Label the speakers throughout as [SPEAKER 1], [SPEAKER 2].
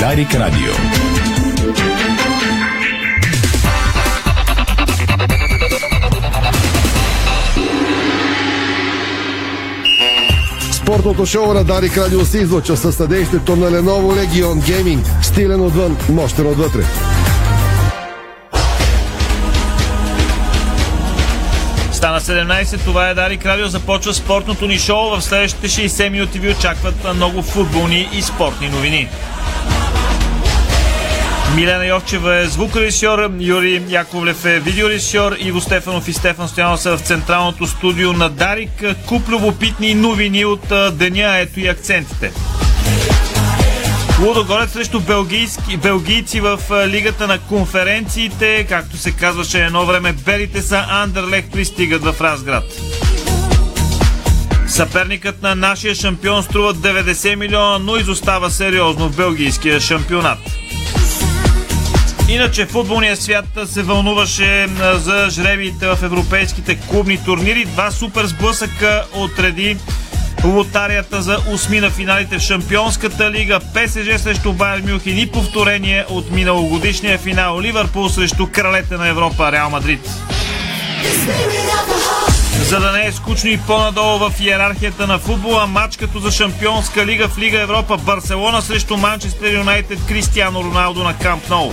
[SPEAKER 1] Дарик Радио.
[SPEAKER 2] Спортното шоу на Дарик Радио се излучва със съдействието на Lenovo Legion Gaming. Стилен отвън, мощен отвътре.
[SPEAKER 3] Стана 17, това е Дарик Радио. Започва спортното ни шоу. В следващите 60 минути ви очакват много футболни и спортни новини. Милена Йовчева е звукорежисьор, Юрий Яковлев е видеорежисьор, Иво Стефанов и Стефан Стоянов са в централното студио на Дарик. Куп любопитни новини от деня, ето и акцентите. Лудогорец срещу белгийски, белгийци в Лигата на конференциите. Както се казваше едно време, белите са Андерлех пристигат в Разград. Съперникът на нашия шампион струва 90 милиона, но изостава сериозно в белгийския шампионат. Иначе футболният свят се вълнуваше за жребиите в европейските клубни турнири. Два супер сблъсъка отреди лотарията за осми на финалите в Шампионската лига, ПСЖ срещу Байер Мюнхен и повторение от миналогодишния финал Ливърпул срещу кралете на Европа Реал Мадрид. За да не е скучно и по-надолу в иерархията на футбола, матч като за Шампионска лига в Лига Европа Барселона срещу Манчестър Юнайтед Кристиано Роналдо на Камп Ноу.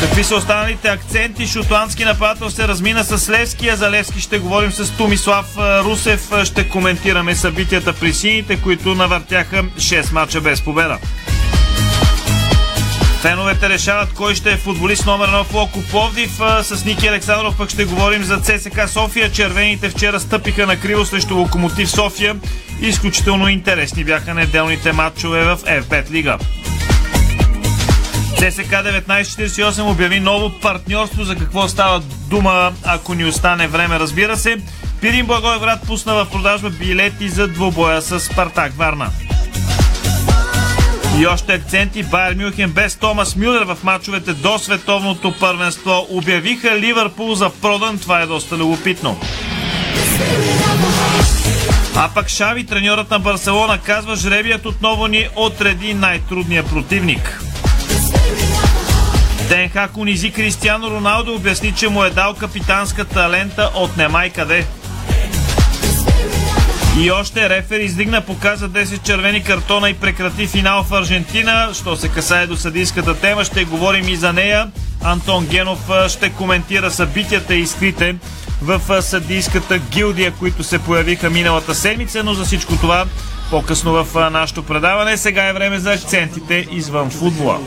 [SPEAKER 3] Какви са останалите акценти? Шотландски нападател се размина с Левски, а за Левски ще говорим с Томислав Русев. Ще коментираме събитията при сините, които навъртяха 6 мача без победа. Феновете решават кой ще е футболист номер 1 в Локо Пловдив. С Ники Александров пък ще говорим за ЦСК София. Червените вчера стъпиха на криво срещу Локомотив София. Изключително интересни бяха неделните матчове в FBET Лига. ЦСК 1948 обяви ново партньорство. За какво става дума, ако ни остане време, разбира се. Пирин Благоевград пусна в продажба билети за двобоя с Спартак Варна. И още акценти. Байер Мюнхен без Томас Мюлер в мачовете до световното първенство обявиха Ливърпул за продан. Това е доста любопитно. А пък Шави, треньорът на Барселона, казва, жребият отново ни отреди най-трудния противник. Тенхак унизи Кристиано Роналдо обясни, че му е дал капитанската лента от немай къде. И още рефер издигна показа 10 червени картона и прекрати финал в Аржентина. Що се касае до съдийската тема, ще говорим и за нея. Антон Генов ще коментира събитията и скрите в съдийската гилдия, които се появиха миналата седмица, но за всичко това по-късно в нашото предаване. Сега е време за акцентите извън футбола.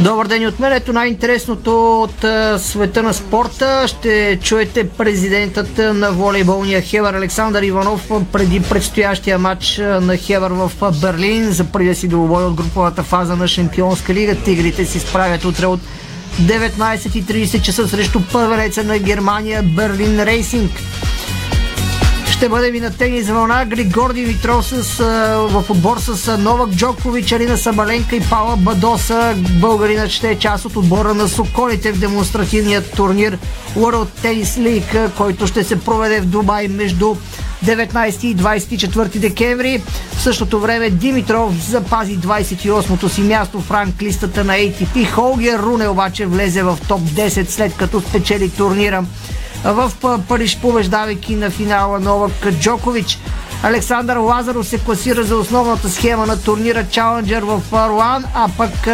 [SPEAKER 4] Добър ден от мен. Ето най-интересното от света на спорта. Ще чуете президентът на волейболния Хевър Александър Иванов преди предстоящия матч на Хевър в Берлин за да си долубой от груповата фаза на Шампионска лига. Тигрите си справят утре от 19.30 часа срещу първенеца на Германия Берлин Рейсинг ще бъдем и на тенис вълна. Григор Димитров с, в отбор с Новак Джокович, Алина Самаленка и Пала Бадоса. Българинът ще е част от отбора на Соколите в демонстративния турнир World Tennis League, който ще се проведе в Дубай между 19 и 24 декември. В същото време Димитров запази 28-то си място в ранг листата на ATP. Холгер Руне обаче влезе в топ 10 след като спечели турнира в Париж, побеждавайки на финала Новак Джокович. Александър Лазаров се класира за основната схема на турнира Чаленджер в Руан, а пък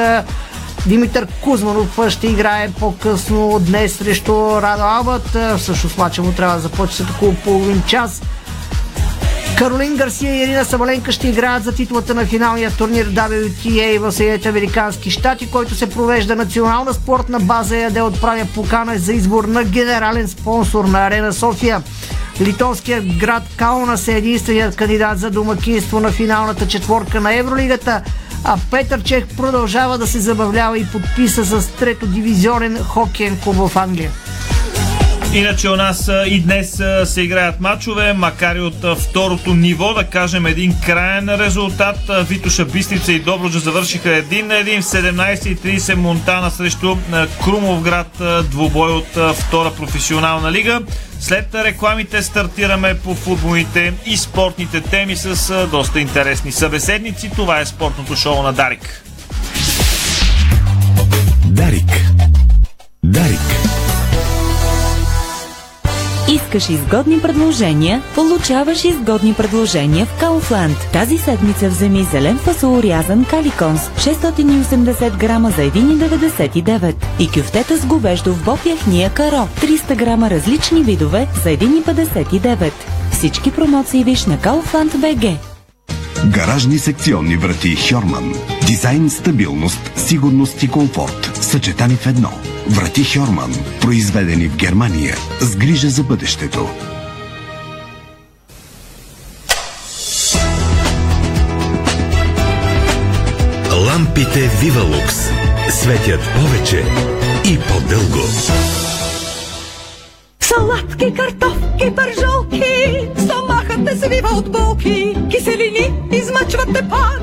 [SPEAKER 4] Димитър Кузманов ще играе по-късно днес срещу Радо Албът. Всъщност мача му трябва да започне след около половин час. Каролин Гарсия и Ирина Самаленка ще играят за титлата на финалния турнир WTA в Съединените Американски щати, който се провежда национална спортна база и да отправя покана за избор на генерален спонсор на Арена София. Литовският град Каунас е единственият кандидат за домакинство на финалната четворка на Евролигата, а Петър Чех продължава да се забавлява и подписа с трето дивизионен хоккейен клуб в Англия.
[SPEAKER 3] Иначе у нас и днес се играят матчове, макар и от второто ниво, да кажем един крайен резултат. Витоша Бистрица и Добруджа завършиха един на един в 17.30 Монтана срещу Крумовград, двубой от втора професионална лига. След рекламите стартираме по футболните и спортните теми с доста интересни събеседници. Това е спортното шоу на Дарик.
[SPEAKER 1] Дарик. Дарик.
[SPEAKER 5] Искаш изгодни предложения? Получаваш изгодни предложения в Kaufland. Тази седмица вземи зелен фасол рязан каликонс 680 грама за 1,99 и кюфтета с говеждо в боб яхния каро 300 грама различни видове за 1,59. Всички промоции виж на Kaufland BG.
[SPEAKER 1] Гаражни секционни врати Хьорман. Дизайн, стабилност, сигурност и комфорт. Съчетани в едно. Врати Хьорман. Произведени в Германия. С грижа за бъдещето.
[SPEAKER 6] Лампите Вивалукс светят повече и по-дълго.
[SPEAKER 7] Сладки картофки, пържолки, стомахът те свива от болки, киселини измъчват те пак.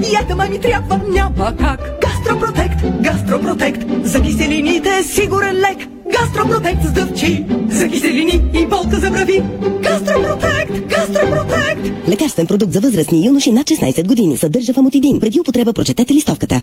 [SPEAKER 7] Диета ми трябва, няма как. Гастропротект, гастропротект, за киселините е сигурен лек. Гастропротект с дъвчи, за киселини и болка за брави. Гастропротект, гастропротект.
[SPEAKER 8] Лекарствен продукт за възрастни юноши над 16 години. Съдържа фамотидин. Преди употреба прочетете листовката.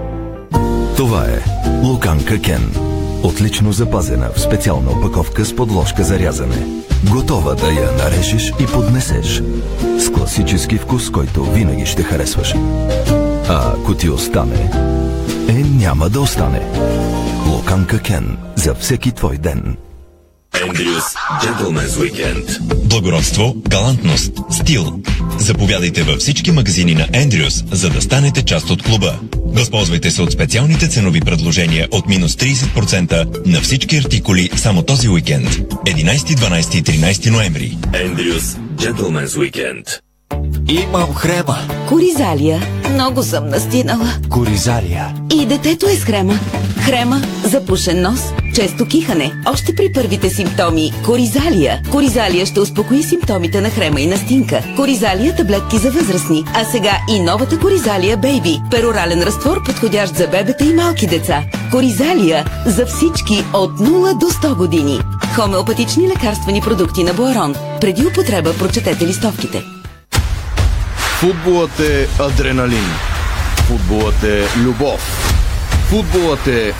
[SPEAKER 6] Това е Луканка Кен. Отлично запазена в специална опаковка с подложка за рязане. Готова да я нарежеш и поднесеш. С класически вкус, който винаги ще харесваш. А ако ти остане, е няма да остане. Луканка Кен. За всеки твой ден.
[SPEAKER 9] Ендрюс Gentleman's Weekend. Благородство, галантност, стил. Заповядайте във всички магазини на Ендрюс, за да станете част от клуба. Възползвайте се от специалните ценови предложения от минус 30% на всички артикули само този уикенд. 11, 12 и 13 ноември. Ендрюс Gentleman's Weekend.
[SPEAKER 10] Имам хрема.
[SPEAKER 11] Коризалия. Много съм настинала.
[SPEAKER 10] Коризалия.
[SPEAKER 11] И детето е с хрема. Хрема, запушен нос, често кихане. Още при първите симптоми. Коризалия. Коризалия ще успокои симптомите на хрема и настинка. Коризалия таблетки за възрастни. А сега и новата Коризалия Бейби. Перорален разтвор, подходящ за бебета и малки деца. Коризалия за всички от 0 до 100 години. Хомеопатични лекарствени продукти на Буарон. Преди употреба прочетете листовките.
[SPEAKER 12] Футболът е адреналин. Футболът е любов. Футболът е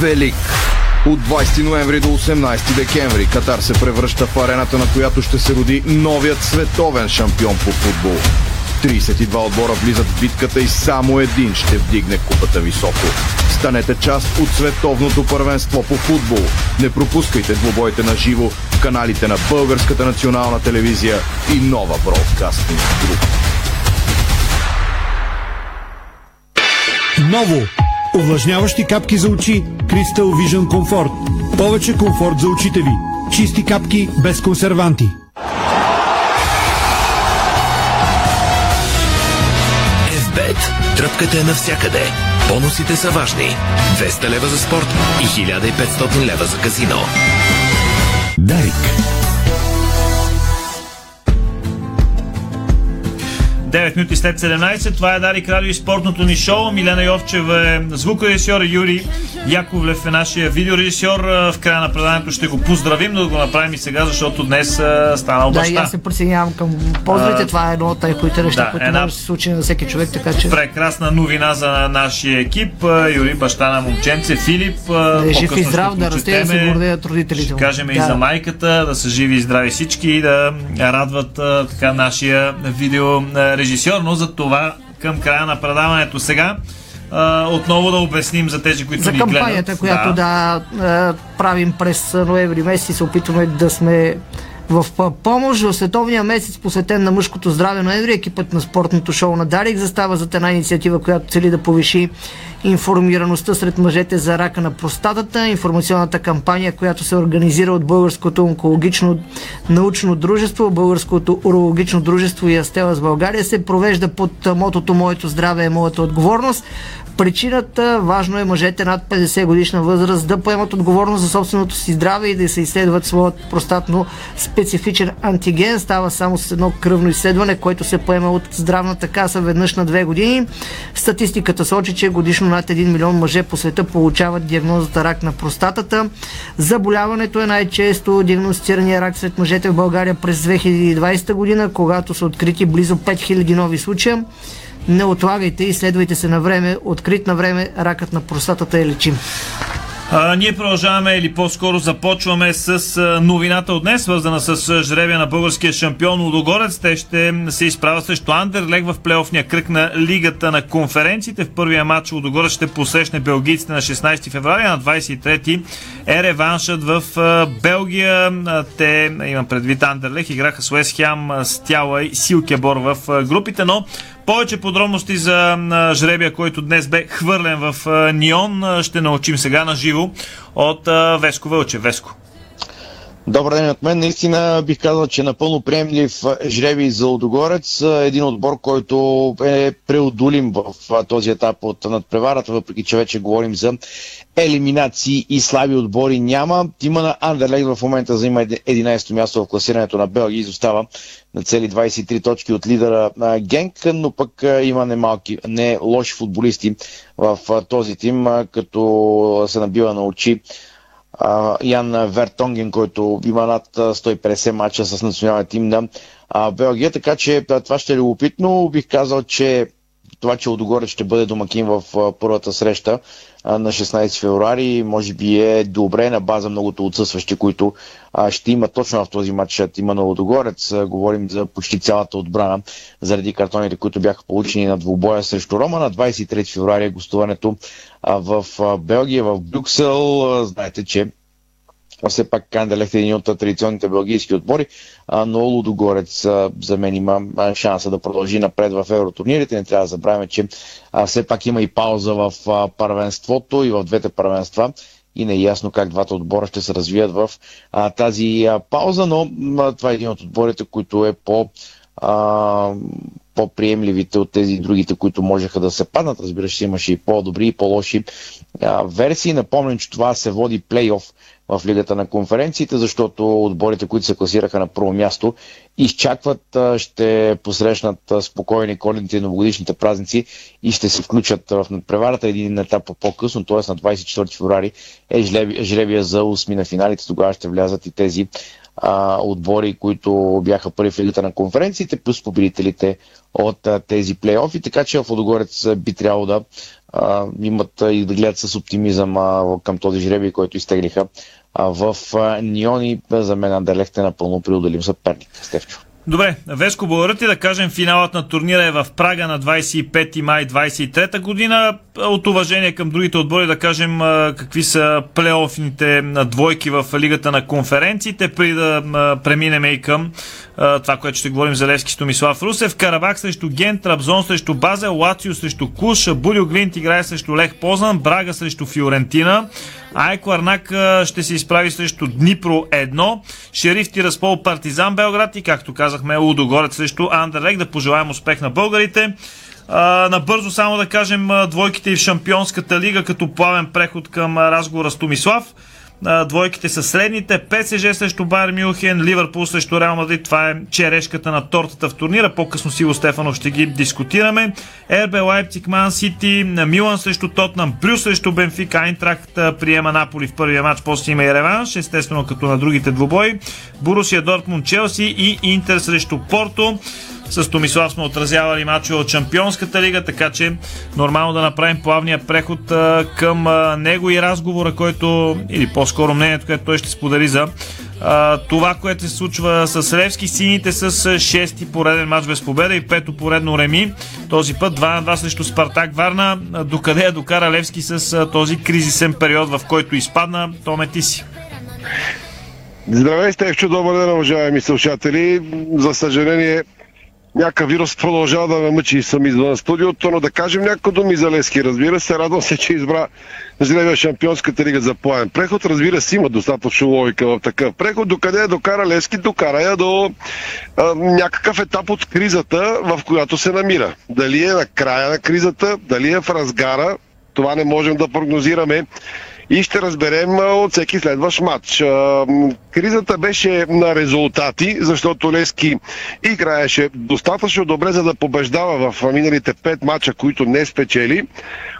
[SPEAKER 12] велик. От 20 ноември до 18 декември Катар се превръща в арената, на която ще се роди новият световен шампион по футбол. 32 отбора влизат в битката и само един ще вдигне купата високо. Станете част от световното първенство по футбол. Не пропускайте двубоите на живо в каналите на Българската национална телевизия и нова бродкастинг група.
[SPEAKER 13] Ново! Увлажняващи капки за очи Crystal Vision Comfort. Повече комфорт за очите ви. Чисти капки без консерванти.
[SPEAKER 6] FBET. Тръпката е навсякъде. Бонусите са важни. 200 лева за спорт и 1500 лева за казино. Дарик.
[SPEAKER 3] 9 минути след 17. Това е Дарик Радио и спортното ни шоу. Милена Йовчева е звукорежисьор, Юрий Яковлев е нашия видеорежисьор. В края на предаването ще го поздравим, но да го направим и сега, защото днес а, станал
[SPEAKER 4] Да,
[SPEAKER 3] баща.
[SPEAKER 4] и аз се присъединявам към поздравите. Това е едно от най-хубавите неща,
[SPEAKER 3] да,
[SPEAKER 4] които
[SPEAKER 3] една-
[SPEAKER 4] може да се случи на всеки човек, така че...
[SPEAKER 3] Прекрасна новина за нашия екип. Юри, баща на момченце, Филип.
[SPEAKER 4] Да е жив и здрав, да расте и да се гордеят родителите
[SPEAKER 3] Ще кажем и
[SPEAKER 4] Да.
[SPEAKER 3] за майката, да са живи и здрави всички и да радват така нашия видеорежисьор, но за това към края на предаването сега а, отново да обясним за тези, които
[SPEAKER 4] За
[SPEAKER 3] ни
[SPEAKER 4] кампанията,
[SPEAKER 3] гледат.
[SPEAKER 4] която да, е, правим през ноември месец и се опитваме да сме в помощ. В световния месец, посветен на мъжкото здраве ноември, екипът на спортното шоу на Дарик застава за една инициатива, която цели да повиши информираността сред мъжете за рака на простатата. Информационната кампания, която се организира от Българското онкологично научно дружество, Българското урологично дружество и Астела с България, се провежда под мотото Моето здраве е моята отговорност. Причината, важно е мъжете над 50 годишна възраст да поемат отговорност за собственото си здраве и да се изследват своят простатно специфичен антиген. Става само с едно кръвно изследване, което се поема от здравната каса веднъж на две години. Статистиката сочи, че годишно над 1 милион мъже по света получават диагнозата рак на простатата. Заболяването е най-често диагностицирания рак сред мъжете в България през 2020 година, когато са открити близо 5000 нови случая. Не отлагайте, изследвайте се на време, открит на време, ракът на простатата е лечим.
[SPEAKER 3] А, ние продължаваме или по-скоро започваме с а, новината от днес, свързана с жребия на българския шампион Лудогорец. Те ще се изправят срещу Андерлег в плейофния кръг на Лигата на конференциите. В първия матч Лудогорец ще посрещне белгийците на 16 феврари, а на 23 е реваншът в а, Белгия. Те, имам предвид Андерлег, играха с Уест а, Стяла и Силкебор в групите, но повече подробности за жребия, който днес бе хвърлен в Нион, ще научим сега на живо от Веско Вълче. Веско.
[SPEAKER 14] Добър ден от мен. Наистина бих казал, че напълно приемлив жребий за Лудогорец. Един отбор, който е преодолим в този етап от надпреварата, въпреки че вече говорим за елиминации и слаби отбори няма. Тима на Андерлег в момента заема 11-то място в класирането на Белгия и изостава на цели 23 точки от лидера а, Генк, но пък има немалки, не лоши футболисти в този тим, като се набива на очи Ян Вертонген, който има над а, 150 мача с националния тим на Белгия, така че това ще е любопитно. Бих казал, че това, че Лудогорец ще бъде домакин в първата среща на 16 февруари, може би е добре на база многото отсъстващи, които ще има точно в този матч има на Лудогорец. А, говорим за почти цялата отбрана заради картоните, които бяха получени на двубоя срещу Рома. На 23 февруари е гостуването в Белгия, в Брюксел. Знаете, че все пак Канделехт е един от традиционните белгийски отбори, а, но Лудогорец а, за мен има шанса да продължи напред в евротурнирите. Не трябва да забравяме, че а, все пак има и пауза в а, първенството и в двете първенства и не е ясно как двата отбора ще се развият в а, тази а, пауза, но а, това е един от отборите, които е по а, по-приемливите от тези другите, които можеха да се паднат. Разбира се, имаше и по-добри и по-лоши а, версии. Напомням, че това се води плейоф в Лигата на конференциите, защото отборите, които се класираха на първо място, изчакват, ще посрещнат спокойни коледните и новогодишните празници и ще се включат в надпреварата един етап по-късно, т.е. на 24 феврари е жребия, за 8 на финалите. Тогава ще влязат и тези а, отбори, които бяха първи в лигата на конференциите, плюс победителите от а, тези плейофи, така че в Лодогорец би трябвало да имат и да гледат с оптимизъм към този жребий, който изтеглиха в Ниони. За мен Андерлехт е напълно преодолим съперник. Стевчо.
[SPEAKER 3] Добре, Веско, благодаря ти да кажем финалът на турнира е в Прага на 25 май 23 година. От уважение към другите отбори да кажем какви са плейофните двойки в Лигата на конференциите, преди да преминем и към това, което ще говорим за Левски Стомислав Русев. Карабак срещу Ген, Трабзон срещу Базел, Лацио срещу Куш, Булио Гвинт играе срещу Лех Познан, Брага срещу Фиорентина, Айко Арнак ще се изправи срещу Днипро 1, Шериф Тираспол Партизан Белград и както казахме Лудогорец срещу Андерлег. Да пожелаем успех на българите. Набързо само да кажем двойките и в Шампионската лига като плавен преход към разговора с Томислав. Двойките са следните. ПСЖ срещу Байер Мюнхен, Ливърпул срещу Реал Мадрид. Това е черешката на тортата в турнира. По-късно Сиво Стефанов ще ги дискутираме. РБ Лайпциг, Ман Сити, Милан срещу Тотнам, Брю срещу Бенфика, Айнтракт приема Наполи в първия матч, после има и реванш, естествено като на другите двубои. Бурусия, Дортмунд, Челси и Интер срещу Порто. С Томислав сме отразявали мачове от Чемпионската лига, така че нормално да направим плавния преход а, към а, него и разговора, който, или по-скоро мнението, което той ще сподели за а, това, което се случва с Левски. Сините с шести пореден матч без победа и пето поредно реми. Този път 2 на 2 срещу Спартак Варна. Докъде я докара Левски с а, този кризисен период, в който изпадна? Томе ти си.
[SPEAKER 2] Здравей, Стевчо, добър ден, уважаеми слушатели. За съжаление, някакъв вирус продължава да ме мъчи и съм извън студиото, но да кажем някои думи за Лески. Разбира се, радвам се, че избра Жребия Шампионската лига за плавен преход. Разбира се, има достатъчно логика в такъв преход. Докъде я докара Лески? Докара я до а, някакъв етап от кризата, в която се намира. Дали е на края на кризата, дали е в разгара, това не можем да прогнозираме и ще разберем от всеки следващ матч. Кризата беше на резултати, защото Лески играеше достатъчно добре, за да побеждава в миналите пет мача, които не спечели.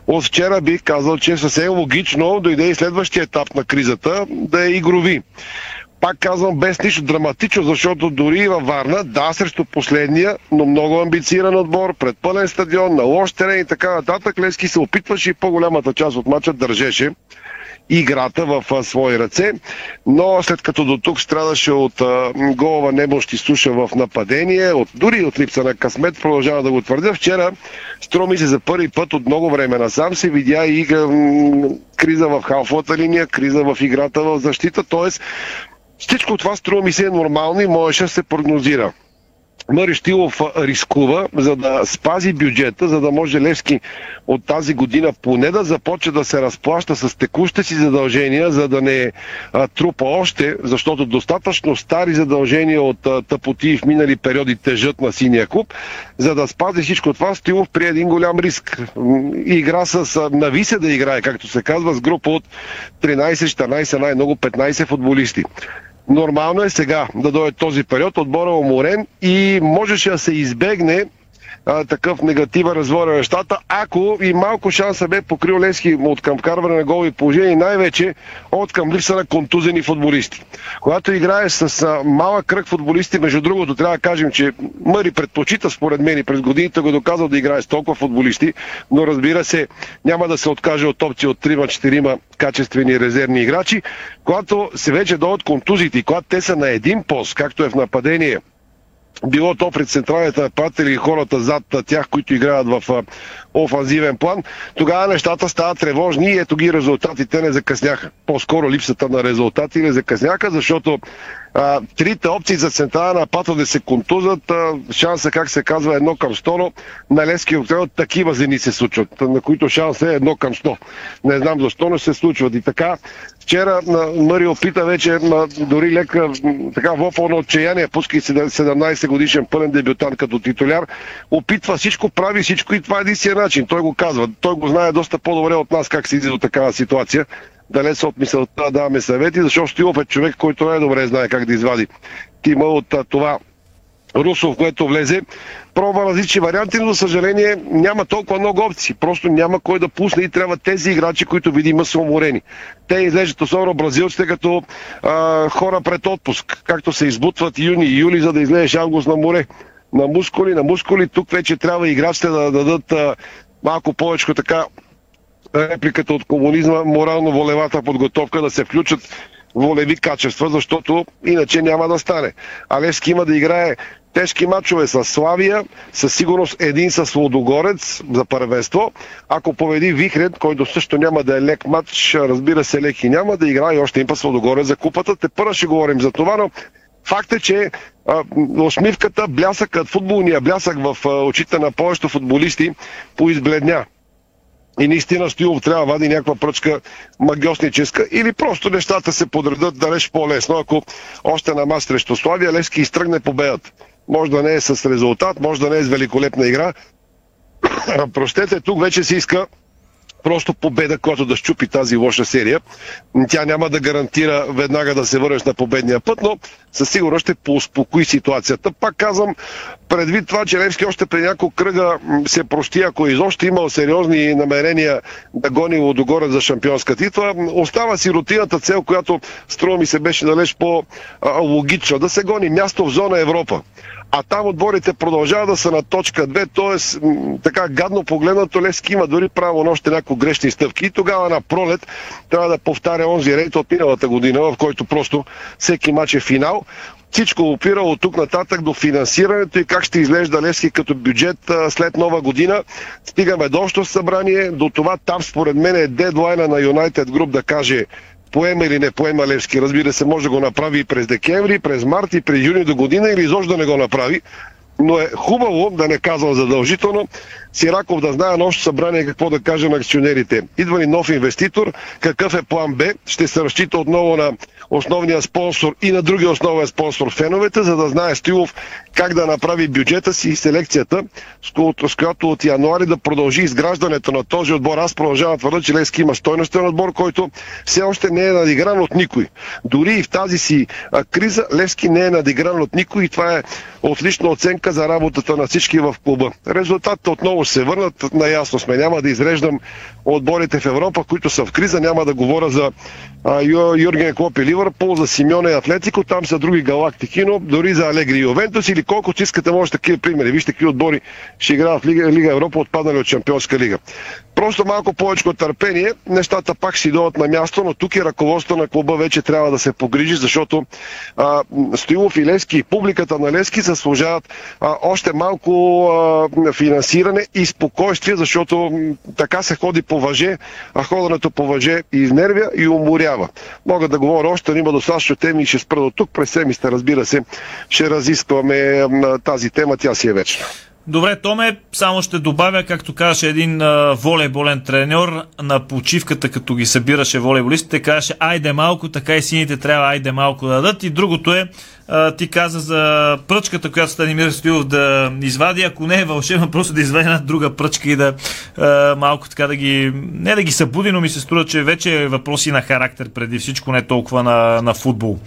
[SPEAKER 2] От вчера бих казал, че съвсем логично дойде и следващия етап на кризата да е игрови пак казвам, без нищо драматично, защото дори във Варна, да, срещу последния, но много амбициран отбор, пред пълен стадион, на лош терен и така нататък, Лески се опитваше и по-голямата част от мача държеше играта в свои ръце, но след като до тук страдаше от а, голова немощ и суша в нападение, от, дори от липса на късмет, продължава да го твърдя. Вчера строми се за първи път от много време насам се видя и криза в халфовата линия, криза в играта в защита, т.е. всичко това струва ми се е нормално и можеше да се прогнозира. Мари Штилов рискува, за да спази бюджета, за да може Левски от тази година поне да започне да се разплаща с текущите си задължения, за да не а, трупа още, защото достатъчно стари задължения от а, тъпоти в минали периоди тежат на синия клуб, за да спази всичко това, Стилов при един голям риск. Игра с а, нависе да играе, както се казва, с група от 13-14, най-много 15 футболисти. Нормално е сега да дойде този период, отбора е уморен и можеше да се избегне а, такъв негативен развой нещата, ако и малко шанса бе покрил Лески от към вкарване на голови положения и най-вече от към липса на контузени футболисти. Когато играе с а, малък кръг футболисти, между другото, трябва да кажем, че Мъри предпочита според мен и през годините го е доказал да играе с толкова футболисти, но разбира се, няма да се откаже от опции от 3-4 качествени резервни играчи. Когато се вече дойдат контузите и когато те са на един пост, както е в нападение, било то пред централните нападатели и хората зад тях, които играят в офанзивен план, тогава нещата стават тревожни и ето ги резултатите не закъсняха. По-скоро липсата на резултати не закъсняха, защото а, трите опции за централен напад да се контузат, а, шанса, как се казва, едно към 100, на Лески Октел такива зени се случват, на които шанс е едно към 100. Не знам защо не се случват. И така, вчера Мъри опита вече дори лека така на отчаяние, пускай 17 годишен пълен дебютант като титуляр, опитва всичко, прави всичко и това е единствения начин. Той го казва. Той го знае доста по-добре от нас как се иди до такава ситуация далеч от мисълта да даваме съвети, защото Стилов е човек, който най-добре знае как да извади тима от това Русов, което влезе, пробва различни варианти, но за съжаление няма толкова много опции. Просто няма кой да пусне и трябва тези играчи, които видимо са уморени. Те излежат особено бразилците като а, хора пред отпуск, както се избутват юни и юли, за да излезеш август на море. На мускули, на мускули, тук вече трябва играчите да дадат а, малко повече така репликата от комунизма, морално-волевата подготовка да се включат волеви качества, защото иначе няма да стане. Алевски има да играе тежки матчове с Славия, със сигурност един с Лодогорец за първенство. Ако победи Вихрен, който също няма да е лек матч, разбира се лек и няма да играе още един път с Лодогорец за купата. Те първо ще говорим за това, но факт е, че а, усмивката, блясъкът, футболния блясък в а, очите на повечето футболисти поизбледня и наистина Стоилов трябва да вади някаква пръчка магиосническа или просто нещата се подредат да реш по-лесно, ако още на мас срещу Славия Лески изтръгне победата. Може да не е с резултат, може да не е с великолепна игра. Простете, тук вече се иска просто победа, която да щупи тази лоша серия. Тя няма да гарантира веднага да се върнеш на победния път, но със сигурност ще поуспокои ситуацията. Пак казвам, предвид това, че Левски още при няколко кръга се прости, ако изобщо имал сериозни намерения да гони Лодогорец за шампионска титла, остава си рутината цел, която струва ми се беше далеч по-логична. Да се гони място в зона Европа а там отборите продължават да са на точка 2, т.е. така гадно погледнато Левски има дори право на още някои грешни стъпки и тогава на пролет трябва да повтаря онзи рейд от миналата година, в който просто всеки матч е финал. Всичко опира от тук нататък до финансирането и как ще изглежда Левски като бюджет след нова година. Стигаме до общо събрание, до това там според мен е дедлайна на United Group да каже поема или не поема Левски. Разбира се, може да го направи и през декември, през март и през юни до година или изобщо да не го направи. Но е хубаво, да не казвам задължително, Сираков да знае на общо събрание какво да каже на акционерите. Идва ли нов инвеститор, какъв е план Б, ще се разчита отново на основния спонсор и на другия основен спонсор феновете, за да знае Стилов как да направи бюджета си и селекцията, с която от януари да продължи изграждането на този отбор. Аз продължавам да твърда, че Лески има стойностен отбор, който все още не е надигран от никой. Дори и в тази си криза Левски не е надигран от никой и това е отлична оценка за работата на всички в клуба. Резултатите отново се върнат, наясно сме. Няма да изреждам отборите в Европа, които са в криза. Няма да говоря за Юрген Клоп и Ливърпул, за Симеоне и Атлетико. Там са други галактики, но дори за Алегри и Ювентус или колкото искате, може такива примери. Вижте какви отбори ще играят в Лига, Лига Европа, отпаднали от Чемпионска лига. Просто малко повече търпение. Нещата пак си дойдат на място, но тук и ръководството на клуба вече трябва да се погрижи, защото а, Стоилов и Левски и публиката на Левски заслужават а, още малко а, финансиране и спокойствие, защото така се ходи по въже, а ходенето по въже изнервя и уморява. Мога да говоря още, но има достатъчно теми и ще спра до тук. През семиста, разбира се, ще разискваме тази тема, тя си е вечна.
[SPEAKER 3] Добре, Томе, само ще добавя, както казаше един а, волейболен треньор на почивката, като ги събираше волейболистите, казаше айде малко, така и сините трябва айде малко да дадат. И другото е, а, ти каза за пръчката, която Станимир Стоилов да извади, ако не е вълшебно, просто да извади една друга пръчка и да а, малко така да ги, не да ги събуди, но ми се струва, че вече е въпроси на характер преди всичко, не толкова на, на футбол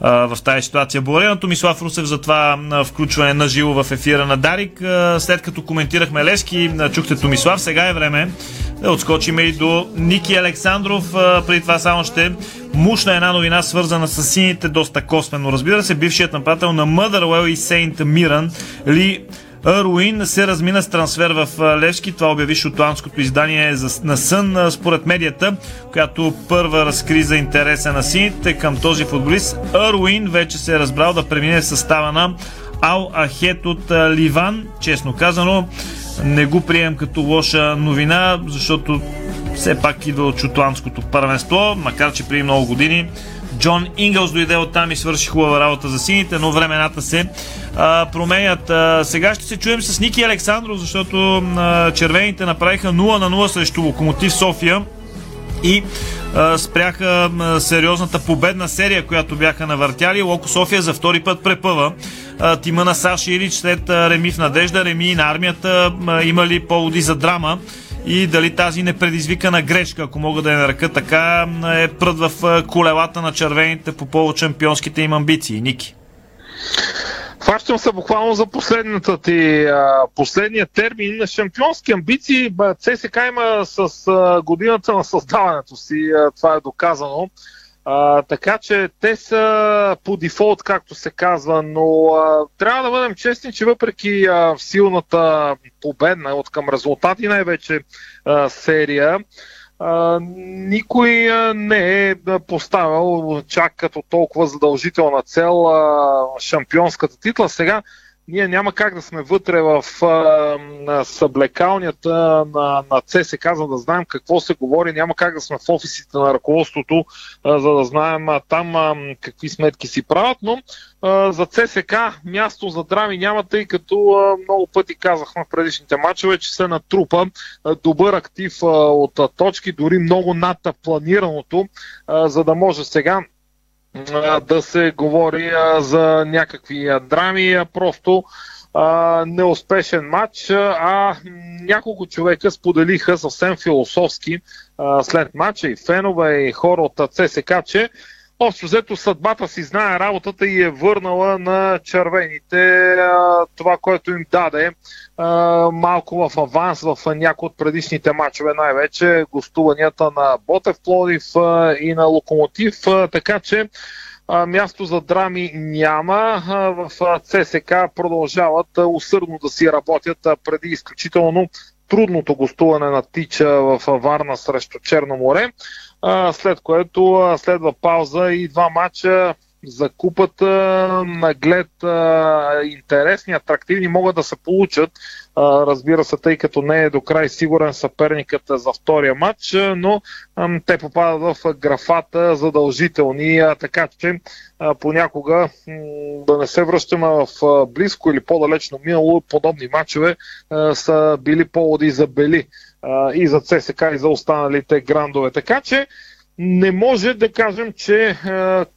[SPEAKER 3] в тази ситуация. Благодаря на Томислав Русев за това включване на живо в ефира на Дарик. След като коментирахме Лески, чухте Томислав, сега е време да отскочим и до Ники Александров. Преди това само ще мушна една новина, свързана с сините, доста косвено. Разбира се, бившият нападател на Мъдървел и Сейнт Миран Ли Руин се размина с трансфер в Левски. Това обяви шотландското издание на Сън според медията, която първа разкри за интереса на сините към този футболист. Руин вече се е разбрал да премине в състава на Ал Ахет от Ливан. Честно казано, не го прием като лоша новина, защото все пак идва от шотландското първенство, макар че преди много години Джон Ингълс дойде от там и свърши хубава работа за сините, но времената се а, променят. А, сега ще се чуем с Ники Александров, защото а, червените направиха 0 на 0 срещу Локомотив София и а, спряха а, сериозната победна серия, която бяха навъртяли. Локо София за втори път препъва а, тима на Саши Ирич след а, Реми в Надежда, Реми на армията а, имали поводи за драма и дали тази непредизвикана грешка, ако мога да я нарека така, е прът в колелата на червените по повод шампионските им амбиции. Ники.
[SPEAKER 15] Фащам се буквално за последната ти, последния термин на шампионски амбиции. ЦСК има с годината на създаването си, това е доказано. А, така че те са по дефолт, както се казва, но а, трябва да бъдем честни, че въпреки а, силната победна от към резултати най-вече а, серия, а, никой не е поставил чак като толкова задължителна цел а, шампионската титла. Сега ние няма как да сме вътре в а, съблекалнята на, на ЦСК, за да знаем какво се говори. Няма как да сме в офисите на ръководството, а, за да знаем а, там а, какви сметки си правят, но а, за ЦСК място за драми няма, тъй като а, много пъти казахме в предишните матчове, че се натрупа а, добър актив а, от а, точки, дори много над планираното, а, за да може сега да се говори за някакви драми, просто неуспешен матч, а няколко човека споделиха съвсем философски след матча и фенове и хора от ЦСК, че Общо взето съдбата си знае работата и е върнала на червените това, което им даде малко в аванс в някои от предишните матчове, най-вече гостуванията на Ботев Плодив и на Локомотив, така че място за драми няма. В ЦСК продължават усърдно да си работят преди изключително трудното гостуване на Тича в Варна срещу Черно море след което следва пауза и два матча за купата. Наглед интересни, атрактивни могат да се получат. Разбира се, тъй като не е до край сигурен съперникът за втория матч, но те попадат в графата задължителни, така че понякога да не се връщаме в близко или по-далечно минало, подобни матчове са били поводи за бели и за ЦСК и за останалите грандове. Така че не може да кажем, че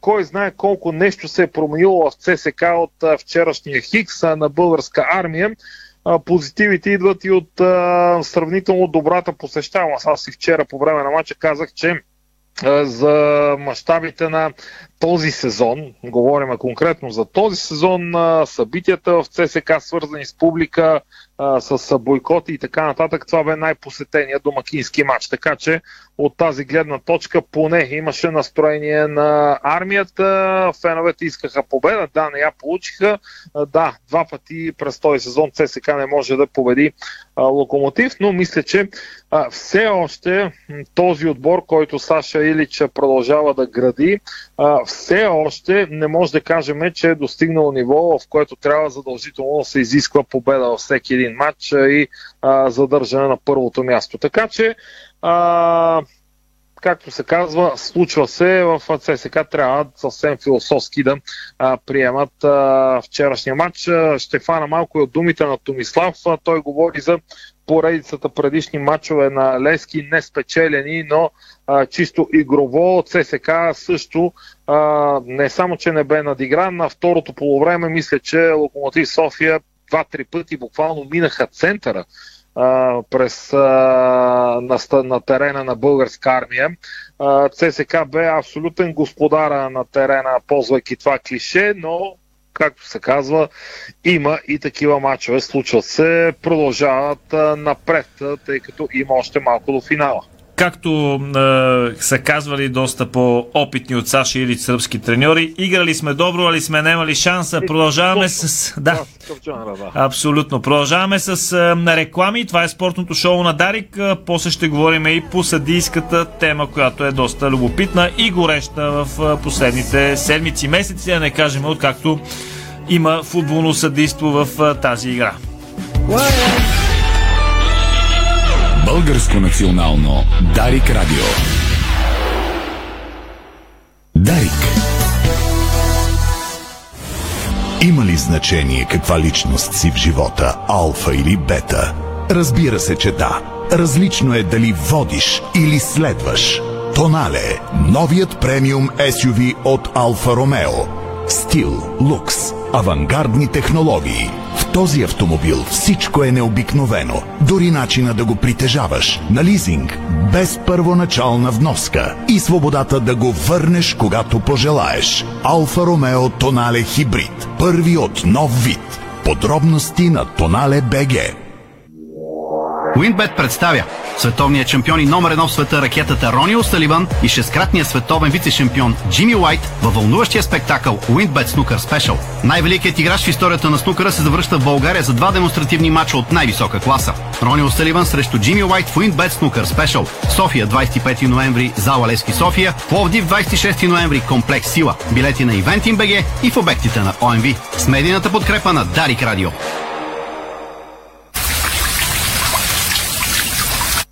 [SPEAKER 15] кой знае колко нещо се е променило в ЦСК от вчерашния Хикс на българска армия. Позитивите идват и от сравнително добрата посещаваност. Аз и вчера по време на матча казах, че за мащабите на този сезон, говорим конкретно за този сезон, събитията в ЦСК, свързани с публика, с бойкоти и така нататък, това бе най-посетения домакински матч. Така че от тази гледна точка поне имаше настроение на армията, феновете искаха победа, да, не я получиха, да, два пъти през този сезон ЦСК не може да победи Локомотив, но мисля, че все още този отбор, който Саша Илич продължава да гради, все още не може да кажем, че е достигнал ниво, в което трябва задължително да се изисква победа във всеки един матч и а, задържане на първото място. Така че, а, както се казва, случва се в ЦСК, трябва съвсем философски да а, приемат а, вчерашния матч. Ще фана малко и от думите на Томислав. Той говори за поредицата предишни матчове на Лески, не спечелени, но а, чисто игрово. ЦСК също а, не само, че не бе надигран, на второто полувреме мисля, че Локомотив София два-три пъти буквално минаха центъра а, през, а, на, на терена на българска армия. А, ЦСК бе абсолютен господар на терена, ползвайки това клише, но както се казва, има и такива мачове, случват се, продължават напред, тъй като има още малко до финала
[SPEAKER 3] както е, са казвали доста по-опитни от Саши или сръбски треньори, играли сме добро, али сме немали шанса. Продължаваме с... Да, абсолютно. Продължаваме с е, реклами. Това е спортното шоу на Дарик. Е, после ще говорим и по съдийската тема, която е доста любопитна и гореща в е, последните седмици, месеци, да не кажем откакто има футболно съдейство в е, тази игра.
[SPEAKER 1] Българско национално Дарик Радио. Дарик. Има ли значение каква личност си в живота, алфа или бета? Разбира се, че да. Различно е дали водиш или следваш. Тонале – новият премиум SUV от Алфа Ромео. Стил, лукс, авангардни технологии – в този автомобил всичко е необикновено. Дори начина да го притежаваш. На лизинг. Без първоначална вноска. И свободата да го върнеш, когато пожелаеш. Алфа Ромео Тонале Хибрид. Първи от нов вид. Подробности на Тонале БГ.
[SPEAKER 16] Уинбет представя световният шампион и номер едно в света ракетата Рони Осталиван и шесткратният световен вице-шампион Джимми Уайт във вълнуващия спектакъл Winbet Snooker Special. Най-великият играч в историята на снукъра се завръща в България за два демонстративни матча от най-висока класа. Рони Осталиван срещу Джимми Уайт в Winbet Snooker Special. София 25 ноември, зала Лески София, Пловдив 26 ноември, комплекс Сила. Билети на Eventim BG и в обектите на ОМВ. С медийната подкрепа на Дарик Радио.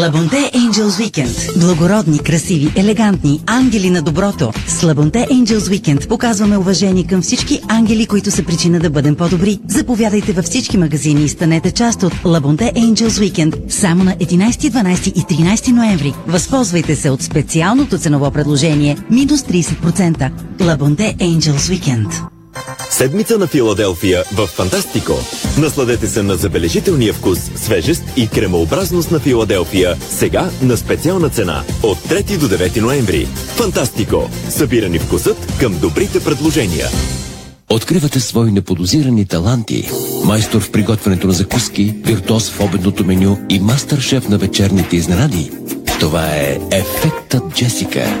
[SPEAKER 17] Лабонте Angels Weekend. Благородни, красиви, елегантни, ангели на доброто. С Лабонте Angels Weekend показваме уважение към всички ангели, които са причина да бъдем по-добри. Заповядайте във всички магазини и станете част от Лабонте Angels Weekend само на 11, 12 и 13 ноември. Възползвайте се от специалното ценово предложение минус 30%. Лабонте Angels Weekend.
[SPEAKER 9] Седмица на Филаделфия в Фантастико. Насладете се на забележителния вкус, свежест и кремообразност на Филаделфия. Сега на специална цена. От 3 до 9 ноември. Фантастико. Събирани вкусът към добрите предложения.
[SPEAKER 18] Откривате свои неподозирани таланти. Майстор в приготвянето на закуски, виртуоз в обедното меню и мастър-шеф на вечерните изненади. Това е Ефектът Джесика.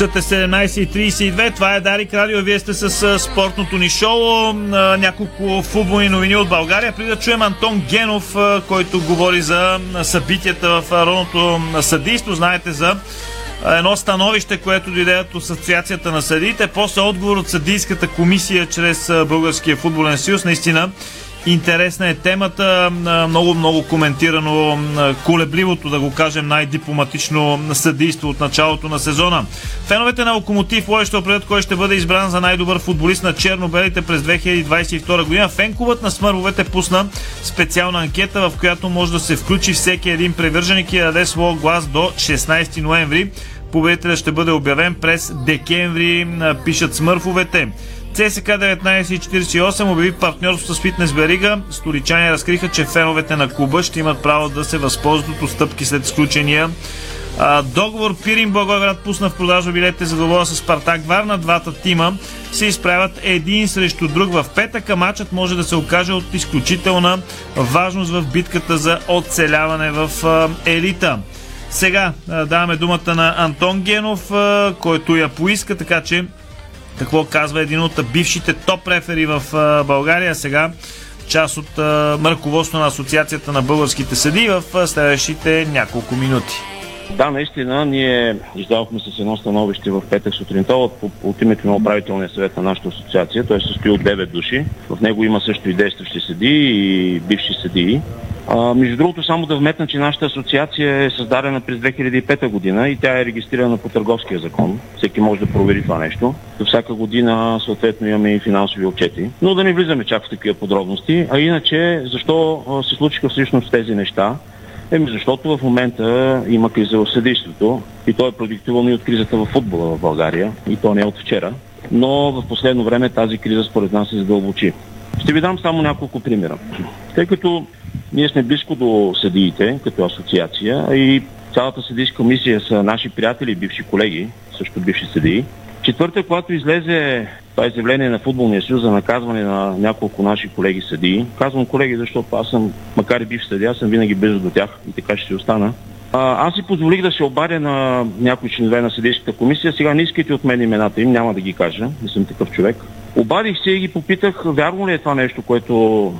[SPEAKER 3] Часът е 17.32. Това е Дарик Радио. Вие сте с спортното ни шоу. Няколко футболни новини от България. Преди да чуем Антон Генов, който говори за събитията в родното съдийство. Знаете за едно становище, което дойде от Асоциацията на съдиите. После отговор от съдийската комисия чрез Българския футболен съюз. Наистина Интересна е темата, много, много коментирано, колебливото, да го кажем най-дипломатично съдийство от началото на сезона. Феновете на Локомотив Лой ще определят кой ще бъде избран за най-добър футболист на черно-белите през 2022 година. Фенкуват на смървовете пусна специална анкета, в която може да се включи всеки един привърженик и да даде своя глас до 16 ноември. Победителят ще бъде обявен през декември, пишат смърфовете. ЦСК 1948 обяви партньорство с Фитнес Берига. Столичани разкриха, че феновете на клуба ще имат право да се възползват от отстъпки след сключения а, договор Пирин Благоевград пусна в продажа билетите за двобоя с Спартак Варна. Двата тима се изправят един срещу друг в петъка. Матчът може да се окаже от изключителна важност в битката за оцеляване в а, елита. Сега а, даваме думата на Антон Генов, който я поиска, така че какво казва един от бившите топ рефери в България, сега част от ръководство на Асоциацията на българските съди в следващите няколко минути.
[SPEAKER 19] Да, наистина, ние издавахме с едно становище в петък сутринта от, от името на управителния съвет на нашата асоциация. Той състои от 9 души. В него има също и действащи съди и бивши съдии. А, между другото, само да вметна, че нашата асоциация е създадена през 2005 година и тя е регистрирана по търговския закон. Всеки може да провери това нещо. До всяка година съответно имаме и финансови отчети. Но да не влизаме чак в такива подробности. А иначе, защо се случиха всъщност тези неща? Еми защото в момента има криза в съдейството и то е продиктувано и от кризата в футбола в България и то не е от вчера. Но в последно време тази криза според нас се задълбочи. Ще ви дам само няколко примера. Тъй като ние сме близко до съдиите като асоциация и цялата съдийска комисия са наши приятели, бивши колеги, също бивши съдии. Четвърта, когато излезе това изявление на Футболния съюз за наказване на няколко наши колеги съдии, казвам колеги, защото аз съм, макар и бив съдия, съм винаги близо до тях и така ще си остана. А, аз си позволих да се обадя на някои членове на съдийската комисия. Сега не искайте от мен имената им, няма да ги кажа, не съм такъв човек. Обадих се и ги попитах, вярно ли е това нещо, което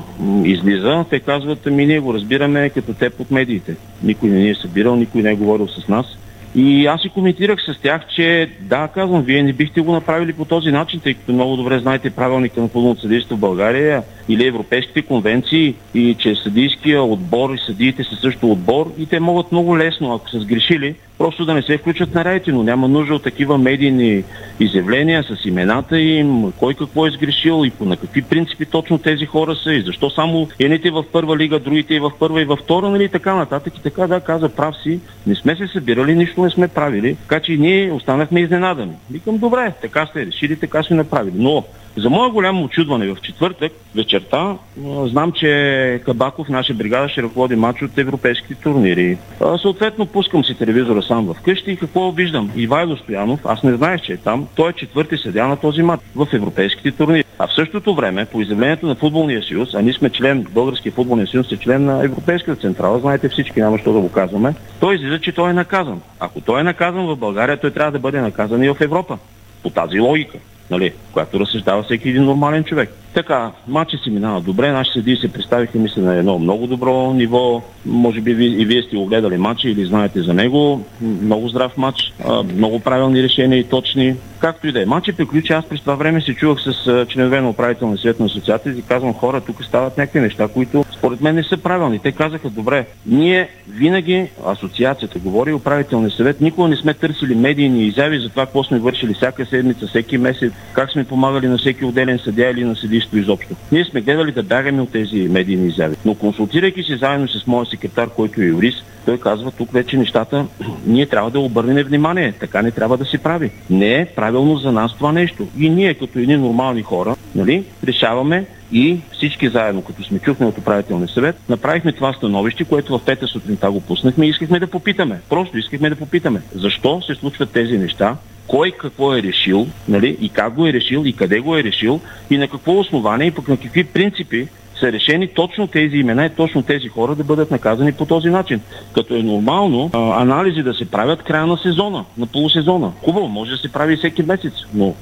[SPEAKER 19] излиза. Те казват, ми ние го разбираме като теб от медиите. Никой не ни е събирал, никой не е говорил с нас. И аз си коментирах с тях, че да, казвам, вие не бихте го направили по този начин, тъй като много добре знаете правилника на футболното съдейство в България или европейските конвенции и че съдийския отбор и съдиите са също отбор и те могат много лесно, ако са сгрешили, просто да не се включат на рейти, но няма нужда от такива медийни изявления с имената им, кой какво е сгрешил и по на какви принципи точно тези хора са и защо само едните в първа лига, другите и в първа и във втора, нали, и така нататък. И така, да, каза, прав си, не сме се събирали, нищо не сме правили, така че и ние останахме изненадани. Викам, добре, така сте решили, така сме направили. Но за мое голямо очудване в четвъртък вечерта знам, че Кабаков, наша бригада, ще ръководи матч от европейските турнири. Съответно, пускам си телевизора сам вкъщи и какво виждам? Ивайло Стоянов, аз не знаех, че е там, той е четвърти седя на този матч в европейските турнири. А в същото време, по изявлението на Футболния съюз, а ние сме член, Българския футболния съюз е член на Европейската централа, знаете всички, няма що да го казваме, той излиза, че той е наказан. Ако той е наказан в България, той трябва да бъде наказан и в Европа. По тази логика нали, която разсъждава всеки един нормален човек. Така, матча си минава добре, нашите съдии се представиха, мисля, на едно много добро ниво. Може би и вие сте огледали матча или знаете за него. Много здрав матч, много правилни решения и точни. Както и да е. Матчът приключи, аз през това време се чувах с членове на управителния свет на асоциацията и казвам, хора, тук стават някакви неща, които според мен не са правилни. Те казаха, добре, ние винаги, асоциацията говори, управителния съвет, никога не сме търсили медийни изяви за това, какво сме вършили всяка седмица, всеки месец, как сме помагали на всеки отделен съдя или на съдийство изобщо. Ние сме гледали да бягаме от тези медийни изяви. Но консултирайки се заедно с моя секретар, който е юрист, той казва тук вече нещата, ние трябва да обърнем внимание. Така не трябва да се прави. Не е правилно за нас това нещо. И ние като едни нормални хора, нали, решаваме и всички заедно, като сме чухме от управителния съвет, направихме това становище, което в пета сутринта го пуснахме и искахме да попитаме. Просто искахме да попитаме. Защо се случват тези неща? Кой какво е решил, нали, и как го е решил, и къде го е решил, и на какво основание, и пък на какви принципи са решени точно тези имена и точно тези хора да бъдат наказани по този начин. Като е нормално а, анализи да се правят края на сезона, на полусезона. Хубаво, може да се прави всеки месец, но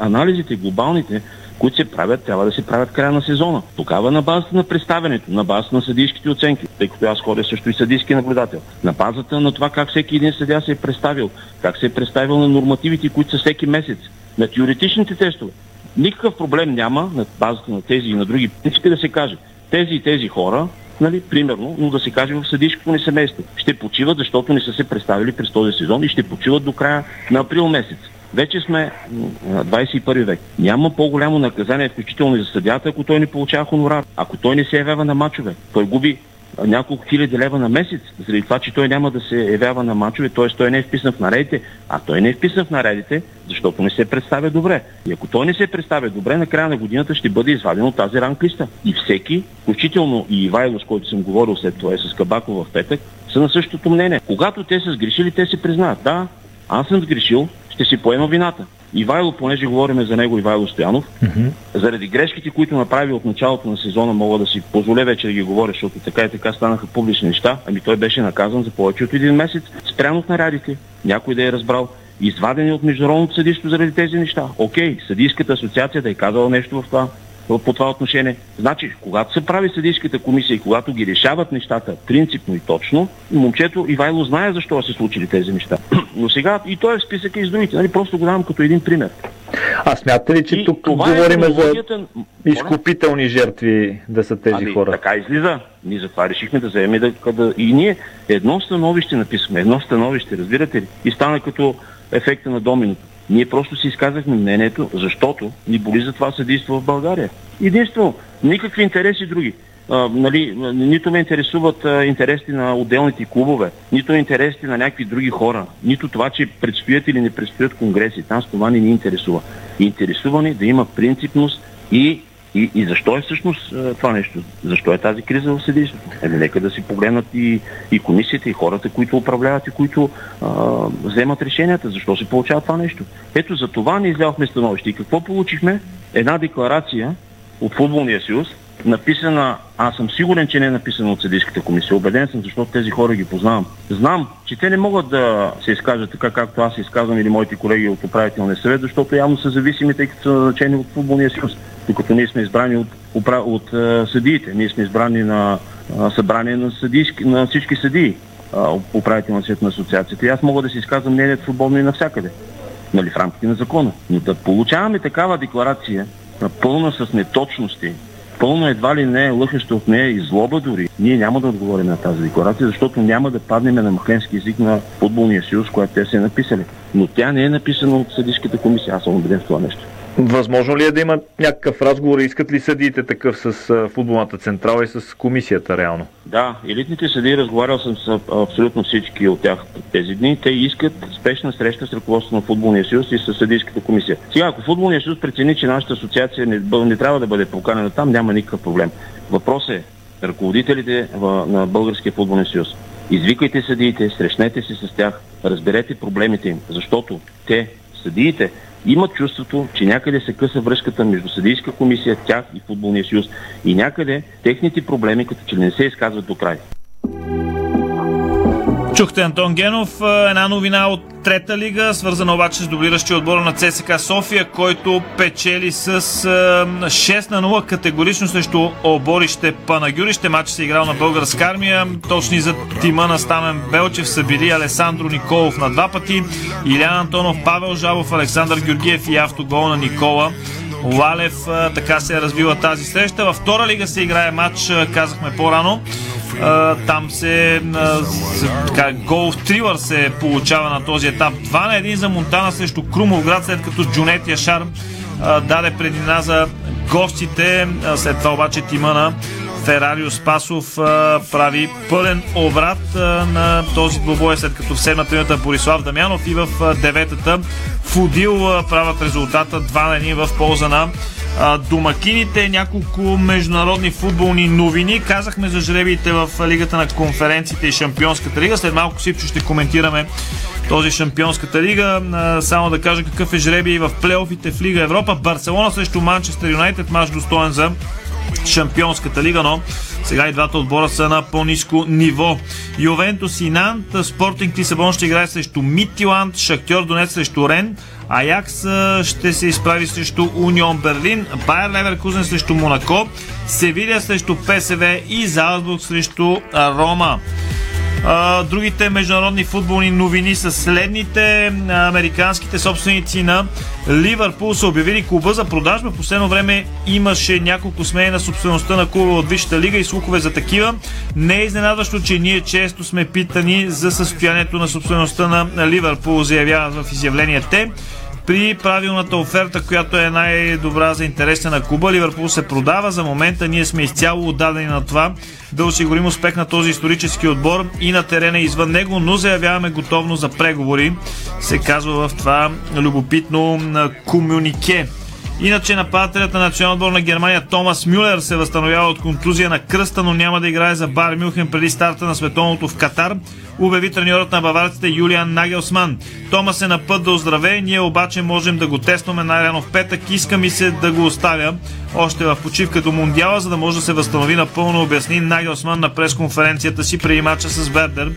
[SPEAKER 19] анализите, глобалните, които се правят, трябва да се правят края на сезона. Тогава на базата на представянето, на базата на съдийските оценки, тъй като аз ходя също и съдийски наблюдател, на базата на това как всеки един съдя се е представил, как се е представил на нормативите, които са всеки месец, на теоретичните тестове. Никакъв проблем няма на базата на тези и на други принципи да се каже. Тези и тези хора нали, примерно, но да се каже в съдийското ни семейство. Ще почиват, защото не са се представили през този сезон и ще почиват до края на април месец. Вече сме м, 21 век. Няма по-голямо наказание, включително и за съдята, ако той не получава хонорар. Ако той не се явява на мачове, той губи няколко хиляди лева на месец, заради това, че той няма да се явява на мачове, т.е. той не е вписан в наредите, а той не е вписан в наредите, защото не се представя добре. И ако той не се представя добре, на края на годината ще бъде изваден от тази ранглиста. И всеки, включително и Ивайло, с който съм говорил след това, е с Кабаков в петък, са на същото мнение. Когато те са сгрешили, те се признават. Да, аз съм сгрешил, ще си поема вината. Ивайло, понеже говорим за него, Ивайло Стоянов, mm-hmm. заради грешките, които направи от началото на сезона, мога да си позволя вече да ги говоря, защото така и така станаха публични неща, ами той беше наказан за повече от един месец, спрямо от нарядите. Някой да е разбрал. Извадени от международното съдиство заради тези неща. Окей, съдийската асоциация да е казала нещо в това по това отношение. Значи, когато се прави съдийската комисия и когато ги решават нещата принципно и точно, момчето Ивайло знае защо са се случили тези неща. Но сега и той е в списъка и с другите. Нали? Просто го давам като един пример.
[SPEAKER 20] А смятате ли, че
[SPEAKER 19] И
[SPEAKER 20] тук
[SPEAKER 19] е
[SPEAKER 20] говорим за
[SPEAKER 19] хронологията-
[SPEAKER 20] изкупителни жертви да са тези
[SPEAKER 19] ами,
[SPEAKER 20] хора?
[SPEAKER 19] Така излиза. Ние затова решихме да вземем да, да... И ние едно становище написахме, едно становище, разбирате ли? И стана като ефекта на доминото. Ние просто си изказахме мнението, защото ни боли за това съдейство в България. Единствено, никакви интереси други. А, нали, нито ме интересуват а, интересите на отделните клубове, нито интересите на някакви други хора, нито това, че предстоят или не предстоят конгреси. Там с това не ни интересува. Интересува ни да има принципност и и, и защо е всъщност а, това нещо? Защо е тази криза в съдейството? Еми, нека да си погледнат и, и комисията, и хората, които управляват и които а, вземат решенията. Защо се получава това нещо? Ето за това не излязохме становище. И какво получихме? Една декларация от Футболния съюз, написана, аз съм сигурен, че не е написана от съдийската комисия. Обеден съм, защото тези хора ги познавам. Знам, че те не могат да се изкажат така, както аз изказвам или моите колеги от управителния съвет, защото явно са зависими, тъй като са назначени от футболния съюз. Докато ние сме избрани от, от, от, от съдиите. Ние сме избрани на а, събрание на, съдийски, на всички съдии, управителния свет на асоциацията. И аз мога да си изказвам мнението футболно и навсякъде. Нали, в рамките на закона. Но да получаваме такава декларация, пълна с неточности, пълно едва ли не лъхащо от нея и злоба дори. Ние няма да отговорим на тази декларация, защото няма да паднем на махленски език на футболния съюз, която те са е написали. Но тя не е написана от съдийската комисия. Аз съм убеден в това нещо.
[SPEAKER 20] Възможно ли е да има някакъв разговор? Искат ли съдиите такъв с футболната централа и с комисията реално?
[SPEAKER 19] Да, елитните съдии, разговарял съм с абсолютно всички от тях тези дни. Те искат спешна среща с ръководството на футболния съюз и с съдийската комисия. Сега, ако футболния съюз прецени, че нашата асоциация не, не трябва да бъде поканена там, няма никакъв проблем. Въпрос е ръководителите на Българския футболен съюз. Извикайте съдиите, срещнете се с тях, разберете проблемите им, защото те, съдиите, имат чувството, че някъде се къса връзката между съдийска комисия, тях и футболния съюз. И някъде техните проблеми като че не се изказват до край.
[SPEAKER 3] Чухте Антон Генов, една новина от трета лига, свързана обаче с дублиращия отбора на ЦСК София, който печели с 6 на 0 категорично срещу оборище Панагюрище. Матч се играл на българска армия. Точни за тима на Стамен Белчев са били Алесандро Николов на два пъти, Илян Антонов, Павел Жабов, Александър Георгиев и автогол на Никола. Лалев така се е развила тази среща. Във втора лига се играе матч, казахме по-рано. Там се, така, гол в трилър се получава на този етап. 2 на 1 за Монтана срещу Крумовград, след като Джунет Яшар даде предина за гостите. След това обаче тима на Ферарио Спасов а, прави пълен обрат а, на този двобой, след като в седмата минута Борислав Дамянов и в а, деветата Фудил а, правят резултата 2 на 1 в полза на домакините. Няколко международни футболни новини. Казахме за жребиите в Лигата на конференциите и Шампионската лига. След малко Сипчо ще коментираме този Шампионската лига. Само да кажа какъв е жребий в плейофите в Лига Европа. Барселона срещу Манчестър Юнайтед. Мач достоен за Шампионската лига, но сега и двата отбора са на по-низко ниво. Ювентус и Нант, Спортинг Лисабон ще играе срещу Митиланд, Шахтьор Донец срещу Рен, Аякс ще се изправи срещу Унион Берлин, Байер Леверкузен срещу Монако, Севилия срещу ПСВ и Залцбург срещу Рома. А, другите международни футболни новини са следните. Американските собственици на Ливърпул са обявили клуба за продажба. Последно време имаше няколко смени на собствеността на клуба от Висшата лига и слухове за такива. Не е изненадващо, че ние често сме питани за състоянието на собствеността на Ливърпул, заявяват в изявление те при правилната оферта, която е най-добра за интереса на клуба. Ливърпул се продава. За момента ние сме изцяло отдадени на това да осигурим успех на този исторически отбор и на терена извън него, но заявяваме готовност за преговори, се казва в това любопитно комюнике. Иначе нападателят на национал отбор на Германия Томас Мюлер се възстановява от контузия на кръста, но няма да играе за Бар Мюхен преди старта на световното в Катар, обяви треньорът на баварците Юлиан Нагелсман. Томас е на път да оздравее, ние обаче можем да го тестваме най-рано в петък. Иска ми се да го оставя още в почивка до Мундиала, за да може да се възстанови напълно, обясни Нагелсман на пресконференцията си преди мача с Вердер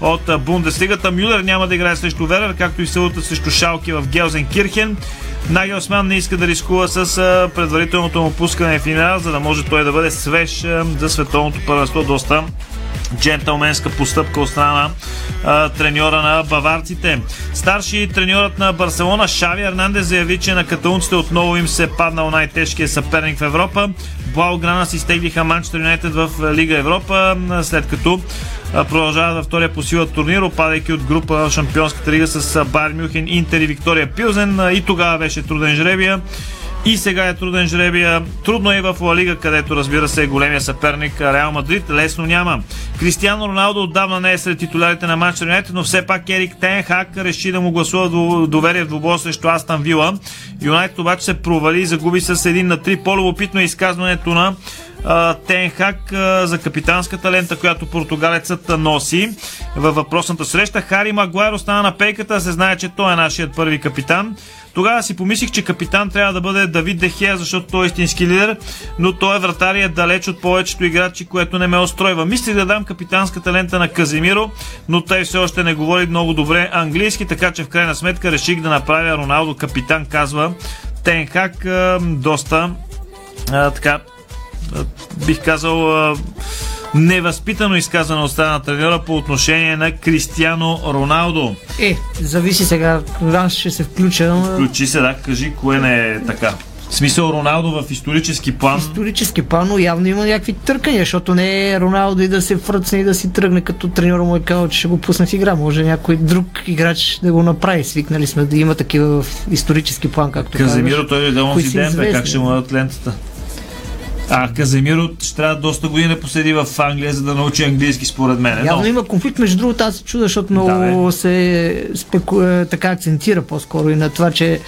[SPEAKER 3] от Бундеслигата. Мюлер няма да играе срещу Вердер, както и силата срещу Шалки в Гелзен Кирхен. Нагелсман не иска да рискува с предварителното му пускане в финал, за да може той да бъде свеж за световното първенство. Доста джентълменска постъпка от страна на треньора на баварците. Старши треньорът на Барселона Шави Ернандес заяви, че на каталунците отново им се е паднал най-тежкият съперник в Европа. Блауграна си стеглиха Манчестър Юнайтед в Лига Европа, след като продължават във втория по сила турнир, опадайки от група в Шампионската лига с Байер Мюхен, Интер и Виктория Пилзен. И тогава беше труден жребия. И сега е труден жребия. Трудно е в Ла Лига, където разбира се е големия съперник Реал Мадрид. Лесно няма. Кристиано Роналдо отдавна не е сред титулярите на Манчестър Юнайтед, но все пак Ерик Тенхак реши да му гласува доверие в двубой срещу Астан Вила. Юнайтед обаче се провали и загуби с един на три. По-любопитно е изказването на Тенхак за капитанската лента, която португалецът носи във въпросната среща. Хари Магуайр остана на пейката, се знае, че той е нашият първи капитан. Тогава си помислих, че капитан трябва да бъде Давид Дехея, защото той е истински лидер, но той е вратар е далеч от повечето играчи, което не ме устройва. Мислих да дам капитанската лента на Казимиро, но той все още не говори много добре английски, така че в крайна сметка реших да направя Роналдо капитан, казва Тенхак. Доста така, бих казал, невъзпитано изказано от страна на треньора по отношение на Кристиано Роналдо.
[SPEAKER 4] Е, зависи сега, аз ще се включа.
[SPEAKER 3] Включи се, да, кажи кое не е така. В смисъл Роналдо в исторически план.
[SPEAKER 4] Исторически план, но явно има някакви търкания, защото не е Роналдо и да се фръцне и да си тръгне, като треньора му е казал, че ще го пусне в игра. Може някой друг играч да го направи. Свикнали сме да има такива в исторически план, както
[SPEAKER 3] Каземиро, той е да
[SPEAKER 4] кои
[SPEAKER 3] си ден, бе, как ще му дадат лентата. А Каземиро ще трябва доста години да поседи в Англия, за да научи английски, според мен.
[SPEAKER 4] Явно
[SPEAKER 3] Но...
[SPEAKER 4] има конфликт, между другото, аз се чуда, защото много се спеку... е, така акцентира по-скоро и на това, че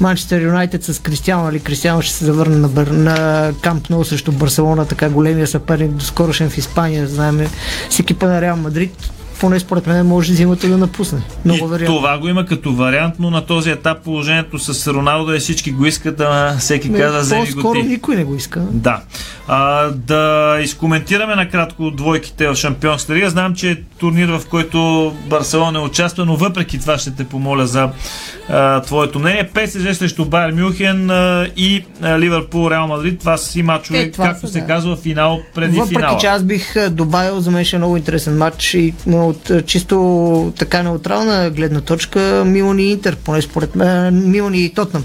[SPEAKER 4] Манчестър Юнайтед с Кристиано или Кристиано ще се завърне на, Бър... на Камп Ноу срещу Барселона, така големия съперник до скорошен в Испания, знаем с екипа на Реал Мадрид, поне според мен може зимата да напусне. Много
[SPEAKER 3] И това го има като вариант, но на този етап положението с Роналдо е всички го искат, ама всеки
[SPEAKER 4] Не,
[SPEAKER 3] каза вземи го ти.
[SPEAKER 4] никой не го иска.
[SPEAKER 3] Да. А, да изкоментираме накратко двойките в Шампионската лига. Знам, че е турнир, в който Барселона не участва, но въпреки това ще те помоля за а, твоето мнение. ПСЖ срещу Байер Мюнхен а, и а, Ливърпул Реал Мадрид. Това са си мачове,
[SPEAKER 4] Е,
[SPEAKER 3] както
[SPEAKER 4] са,
[SPEAKER 3] се
[SPEAKER 4] да.
[SPEAKER 3] казва, финал преди
[SPEAKER 4] Въпреки,
[SPEAKER 3] финала.
[SPEAKER 4] че аз бих а, добавил, за мен ще е много интересен матч и от а, чисто така неутрална гледна точка Милан и Интер, поне според мен Милан и Тотнам.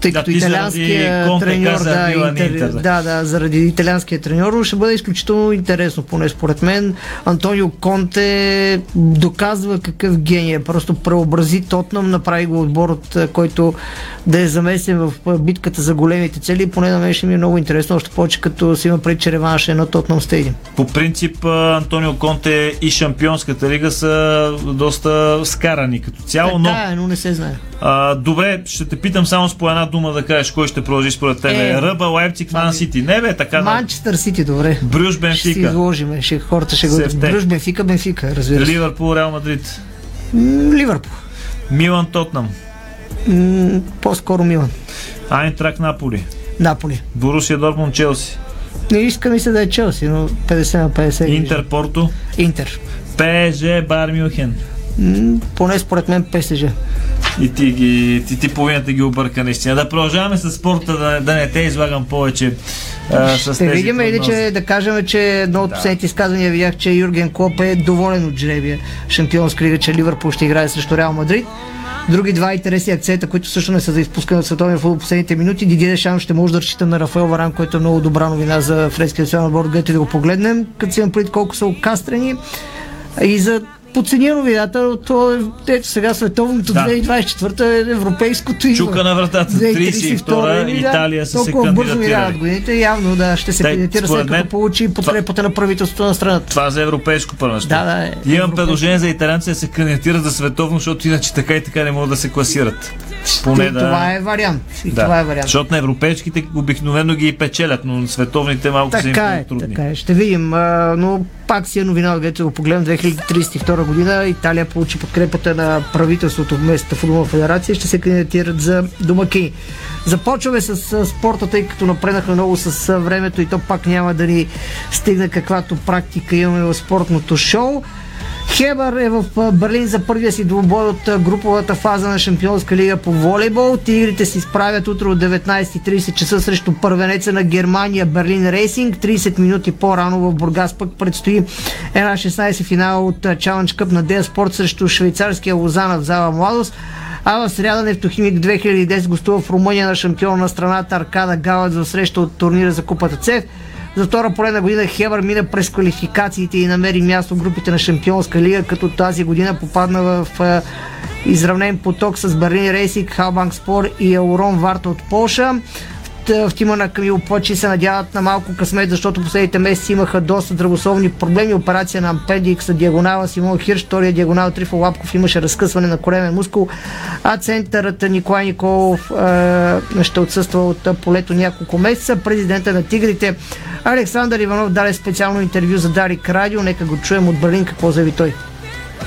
[SPEAKER 4] Тъй
[SPEAKER 3] Да,
[SPEAKER 4] като италианския треньор, да, интер,
[SPEAKER 3] Интер, да.
[SPEAKER 4] да, да, заради италианския треньор, ще бъде изключително интересно, поне според мен. Антонио Конте доказва какъв гений е. Просто преобрази Тотнам, направи го отбор, от който да е замесен в битката за големите цели. Поне на мен ще ми е много интересно, още повече като си има пред, че реванш е на Тотнам Стейдиум.
[SPEAKER 3] По принцип Антонио Конте и Шампионската лига са доста скарани като цяло, но
[SPEAKER 4] Така е, но не се знае.
[SPEAKER 3] а, добре, ще те питам само с по една дума да кажеш кой ще продължи според тебе.
[SPEAKER 4] Е.
[SPEAKER 3] Ръба, Лайпциг, Ман Сити. Не бе, така.
[SPEAKER 4] Манчестър Сити, добре.
[SPEAKER 3] Брюш,
[SPEAKER 4] Ще си
[SPEAKER 3] Бенфика.
[SPEAKER 4] изложим, ще, хората ще го... Брюш, Бенфика, Бенфика, разбира се.
[SPEAKER 3] Ливърпул, Реал Мадрид.
[SPEAKER 4] Ливърпул.
[SPEAKER 3] Милан, Тотнам.
[SPEAKER 4] М, По-скоро Милан.
[SPEAKER 3] Айнтрак, Наполи.
[SPEAKER 4] Наполи.
[SPEAKER 3] Борусия, Дортмунд, Челси.
[SPEAKER 4] Не иска ми се да е Челси, но 50 на 50.
[SPEAKER 3] Интер, Порто.
[SPEAKER 4] Интер.
[SPEAKER 3] ПСЖ, Байер Мюнхен.
[SPEAKER 4] Поне според мен ПСЖ.
[SPEAKER 3] И ти, ги, ти, ти половината ги обърка наистина. Да продължаваме с спорта, да, да не те излагам повече а, с
[SPEAKER 4] Ще видим или че да кажем, че едно от последните изказвания видях, че Юрген Клоп е доволен от жребия Шампионска лига, че Ливърпул ще играе срещу Реал Мадрид. Други два интересни акцента, които също не са за изпускане в световния футбол последните минути. Дидие Дешан ще може да разчита на Рафаел Варан, който е много добра новина за френския национален отбор. Дайте да го погледнем, като си имам предвид колко са окастрени. И за подценя новината, то е ето сега световното
[SPEAKER 3] Да.
[SPEAKER 4] 2024 е европейското идва.
[SPEAKER 3] Чука на вратата.
[SPEAKER 4] 2032
[SPEAKER 3] 32 Италия са се кандидатирали.
[SPEAKER 4] годините, явно да ще се
[SPEAKER 3] Да,
[SPEAKER 4] кандидатира след като получи подкрепата на правителството на страната.
[SPEAKER 3] Това за европейско първенство.
[SPEAKER 4] Да, да, е.
[SPEAKER 3] Имам предложение за италианци да се кандидатират за световно, защото иначе така и така не могат да се класират. Поне
[SPEAKER 4] И
[SPEAKER 3] да...
[SPEAKER 4] Това е вариант. И
[SPEAKER 3] да.
[SPEAKER 4] това е вариант.
[SPEAKER 3] Защото на европейските обикновено ги печелят, но на световните малко са им
[SPEAKER 4] Така е,
[SPEAKER 3] трудни.
[SPEAKER 4] така е. Ще видим. А, но пак си е новина, където го погледнем 2032 година. Италия получи подкрепата на правителството в местната футболна федерация и ще се кандидатират за домакини. Започваме с спорта, тъй като напреднахме много с времето и то пак няма да ни стигне каквато практика имаме в спортното шоу. Хебър е в Берлин за първия си двубой от груповата фаза на Шампионска лига по волейбол. Тигрите се изправят утре от 19.30 часа срещу първенеца на Германия Берлин Рейсинг. 30 минути по-рано в Бургас пък предстои една 16 финал от Challenge Cup на Дея Спорт срещу швейцарския Лозана в зала Младост. А в сряда Нефтохимик 2010 гостува в Румъния на шампиона на страната Аркада Галът за среща от турнира за купата ЦЕФ. За втора поредна година Хебър мина през квалификациите и намери място в групите на Шампионска лига, като тази година попадна в изравнен поток с Берлин Рейсинг, Халбанк Спор и Аурон Варта от Полша. В в тима на Камил Почи се надяват на малко късмет, защото последните месеци имаха доста здравословни проблеми. Операция на апендикс, диагонала Симон Хирш, втория диагонал Трифо Лапков имаше разкъсване на коремен мускул, а центърът Николай Николов е, ще отсъства от полето няколко месеца. Президента на Тигрите Александър Иванов даде специално интервю за Дарик Радио. Нека го чуем от Берлин какво заяви той.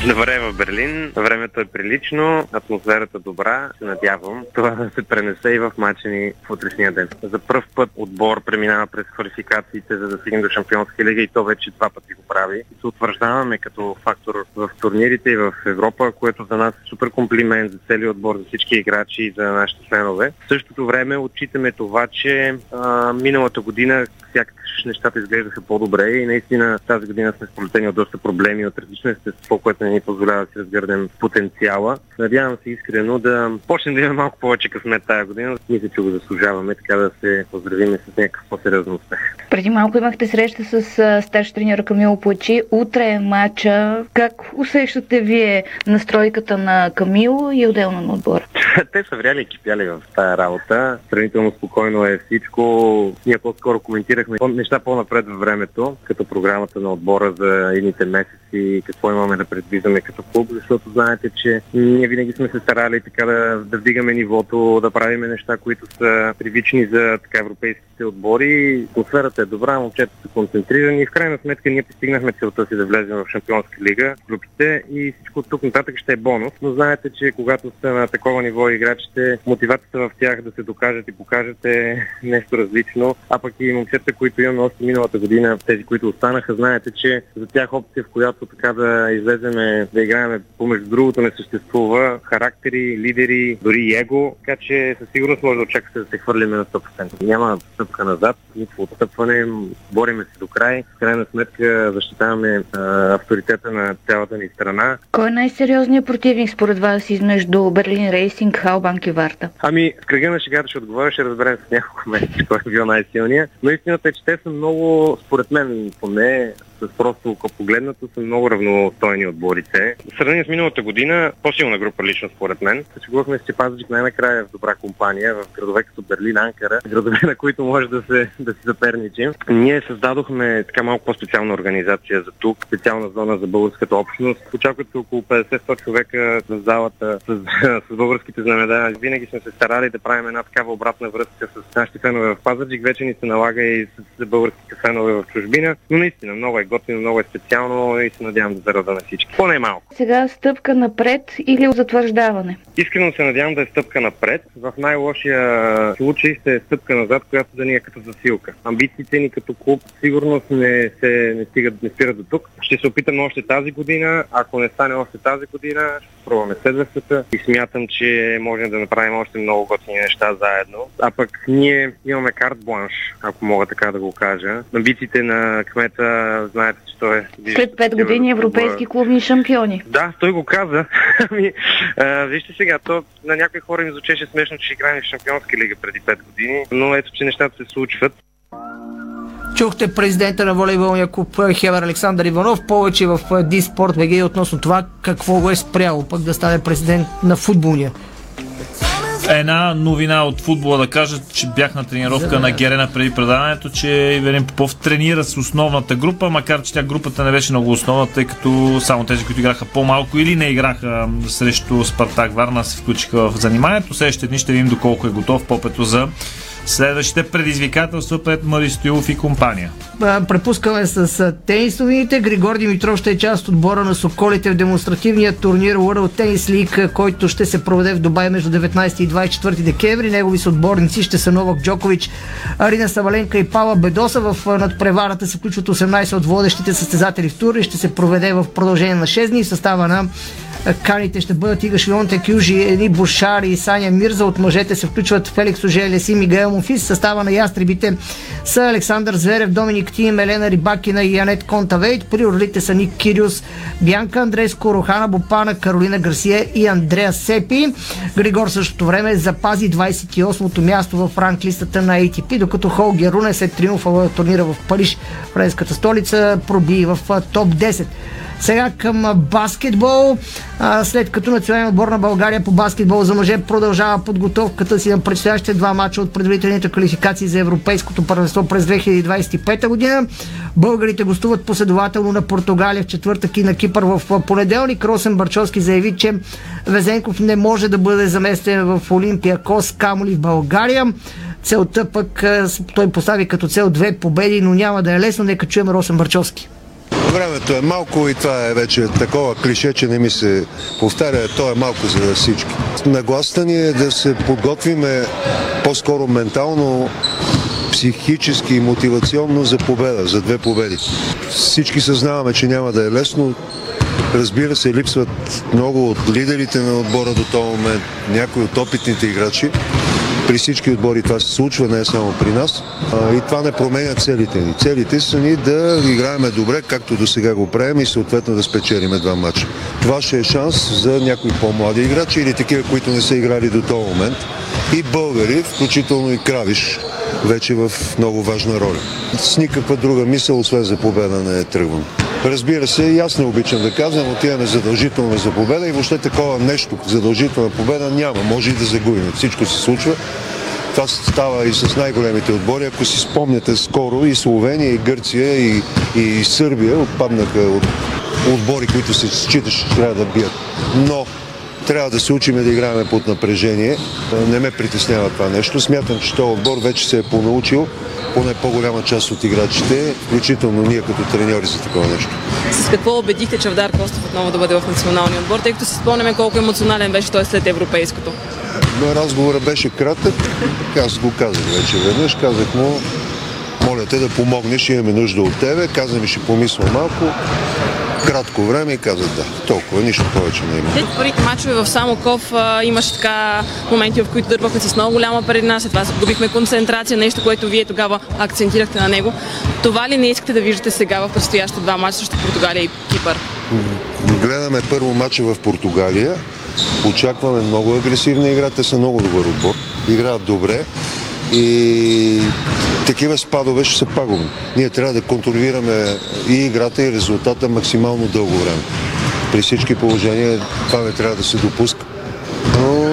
[SPEAKER 21] Добре в Берлин. Времето е прилично, атмосферата добра. Се надявам това да се пренесе и в мача ни в утрешния ден. За първ път отбор преминава през квалификациите, за да стигне до Шампионска лига и то вече два пъти го прави. И се утвърждаваме като фактор в турнирите и в Европа, което за нас е супер комплимент за целият отбор, за всички играчи и за нашите членове. В същото време отчитаме това, че а, миналата година сякаш нещата изглеждаха по-добре и наистина тази година сме сполетени от доста проблеми от различно естество, което не ни позволява да си разгърнем потенциала. Надявам се искрено да почнем да имаме малко повече късмет тази година. Мисля, че го заслужаваме, така да се поздравим с някакъв по-сериозен успех.
[SPEAKER 22] Преди малко имахте среща с старши треньор Камило Плачи. Утре е матча. Как усещате вие настройката на Камило и отделно на отбора?
[SPEAKER 21] Те са вряли кипяли в тази работа. Сравнително спокойно е всичко. Ние по-скоро коментирахме неща по-напред във времето, като програмата на отбора за едните месеци, какво имаме да предвиждаме като клуб, защото знаете, че ние винаги сме се старали така да, да вдигаме нивото, да правим неща, които са привични за така европейските отбори. Атмосферата е добра, момчета са концентрирани и в крайна сметка ние постигнахме целта си да влезем в Шампионска лига, клубите и всичко от тук нататък ще е бонус. Но знаете, че когато сте на такова ниво играчите, мотивацията в тях да се докажат и покажат е нещо различно, а пък и момчета, които имаме още миналата година, тези, които останаха, знаете, че за тях опция, в която така да излеземе, да играем помежду другото не съществува, характери, лидери, дори и его, така че със сигурност може да очаквате да се хвърлим на 100%. Няма стъпка назад, никакво отстъпване, бориме се до край. В крайна сметка защитаваме а, авторитета на цялата ни страна.
[SPEAKER 22] Кой е най-сериозният противник според вас измежду Берлин Рейсинг, Халбанк и Варта?
[SPEAKER 21] Ами, кръга на шегата ще отговоря, ще разберем с няколко месеца кой е бил най-силният. Но истината е, че те са много, според мен поне, с просто око погледнато са много равностойни отборите. Сравнение с миналата година, по-силна група лично според мен. Се с че Пазарджик най-накрая в добра компания, в градове като Берлин, Анкара, градове на които може да, се, да си заперничим. Ние създадохме така малко по-специална организация за тук, специална зона за българската общност. Очакват се около 50-100 човека в залата с, с българските знамена. Винаги сме се старали да правим една такава обратна връзка с нашите фенове в Пазарджик. Вече ни се налага и с българските фенове в чужбина. Но наистина много е готино, много е специално и се надявам да зарада на всички. Поне малко.
[SPEAKER 22] Сега стъпка напред или затвърждаване?
[SPEAKER 21] Искрено се надявам да е стъпка напред. В най-лошия случай ще е стъпка назад, която да ни е като засилка. Амбициите ни като клуб сигурност не, се, не, стигат, не спират до тук. Ще се опитаме още тази година. Ако не стане още тази година, ще пробваме следващата и смятам, че можем да направим още много готини неща заедно. А пък ние имаме карт бланш, ако мога така да го кажа. Амбициите на кмета, знаете, че той е...
[SPEAKER 22] След 5 години европейски клубни шампиони.
[SPEAKER 21] Да, той го каза. Ами, а, вижте сега, то на някои хора им звучеше смешно, че играем в Шампионска лига преди 5 години, но ето, че нещата се случват.
[SPEAKER 4] Чухте президента на волейболния клуб Хевер Александър Иванов повече в Диспорт БГ относно това какво го е спряло пък да стане президент на футболния.
[SPEAKER 3] Една новина от футбола да кажа, че бях на тренировка на Герена преди предаването, че Ивелин Попов тренира с основната група, макар че тя групата не беше много основна, тъй като само тези, които играха по-малко или не играха срещу Спартак Варна, се включиха в заниманието. Следващите дни ще видим доколко е готов Попето за следващите предизвикателства пред Мари Стоилов и компания.
[SPEAKER 4] Препускаме с тенисовините. Григор Димитров ще е част от бора на Соколите в демонстративния турнир World Tennis League, който ще се проведе в Дубай между 19 и 24 декември. Негови съотборници ще са Новак Джокович, Арина Саваленка и Пава Бедоса. В надпреварата се включват 18 от водещите състезатели в тур и ще се проведе в продължение на 6 дни в състава на Каните ще бъдат Ига Швионте Кюжи, Ени Бушари и Саня Мирза. От мъжете се включват Феликс Ожелес и Мигел Мофис. Състава на ястребите са Александър Зверев, Доминик Тим, Елена Рибакина и Янет Контавейт. При орлите са Ник Кириус, Бянка Андреско, Рохана Бопана, Каролина Гарсия и Андреа Сепи. Григор същото време запази 28-то място в ранглистата на ATP, докато Холгер Руне след триумфа турнира в Париж, френската столица, проби в топ 10. Сега към баскетбол. След като националният отбор на България по баскетбол за мъже продължава подготовката си на предстоящите два мача от предварителните квалификации за Европейското първенство през 2025 година. Българите гостуват последователно на Португалия в четвъртък и на Кипър в понеделник. Росен Барчовски заяви, че Везенков не може да бъде заместен в Олимпия Кос, камоли в България. Целта пък той постави като цел две победи, но няма да е лесно. Нека чуем Росен Барчовски.
[SPEAKER 2] Времето е малко и това е вече такова клише, че не ми се повтаря. То е малко за всички. Нагласта ни е да се подготвиме по-скоро ментално, психически и мотивационно за победа, за две победи. Всички съзнаваме, че няма да е лесно. Разбира се, липсват много от лидерите на отбора до този момент, някои от опитните играчи. При всички отбори това се случва, не е само при нас. А, и това не променя целите ни. Целите са ни да играеме добре, както до сега го правим и съответно да спечелиме два матча. Това ще е шанс за някои по-млади играчи или такива, които не са играли до този момент. И българи, включително и Кравиш, вече в много важна роля. С никаква друга мисъл, освен за победа, не е тръгвам. Разбира се, и аз не обичам да казвам, отиваме задължително за победа и въобще такова нещо, задължителна победа няма. Може и да загубим. Всичко се случва. Това става и с най-големите отбори. Ако си спомняте скоро и Словения, и Гърция, и, и Сърбия отпаднаха от отбори, които се считаш, че трябва да бият. Но трябва да се учиме да играем под напрежение. Не ме притеснява това нещо. Смятам, че този отбор вече се е понаучил поне по-голяма част от играчите, включително ние като треньори за такова нещо.
[SPEAKER 23] С какво убедихте Чавдар Костов отново да бъде в националния отбор, тъй като си спомняме колко емоционален беше той след европейското?
[SPEAKER 2] Но разговорът беше кратък. Аз го казах вече веднъж. Казах му, моля те да помогнеш, имаме нужда от тебе. Каза ми, ще помисля малко. Кратко време и казах да. Толкова, нищо повече не има.
[SPEAKER 23] След първите мачове в Самоков а, имаше така моменти, в които дърпахме с много голяма предина, след това загубихме концентрация, нещо, което вие тогава акцентирахте на него. Това ли не искате да виждате сега в предстоящите два мача срещу Португалия и Кипър?
[SPEAKER 2] Гледаме първо мача в Португалия. Очакваме много агресивна игра. Те са много добър отбор. Играят добре. И такива спадове ще са пагубни. Ние трябва да контролираме и играта, и резултата максимално дълго време. При всички положения това не трябва да се допуска. Но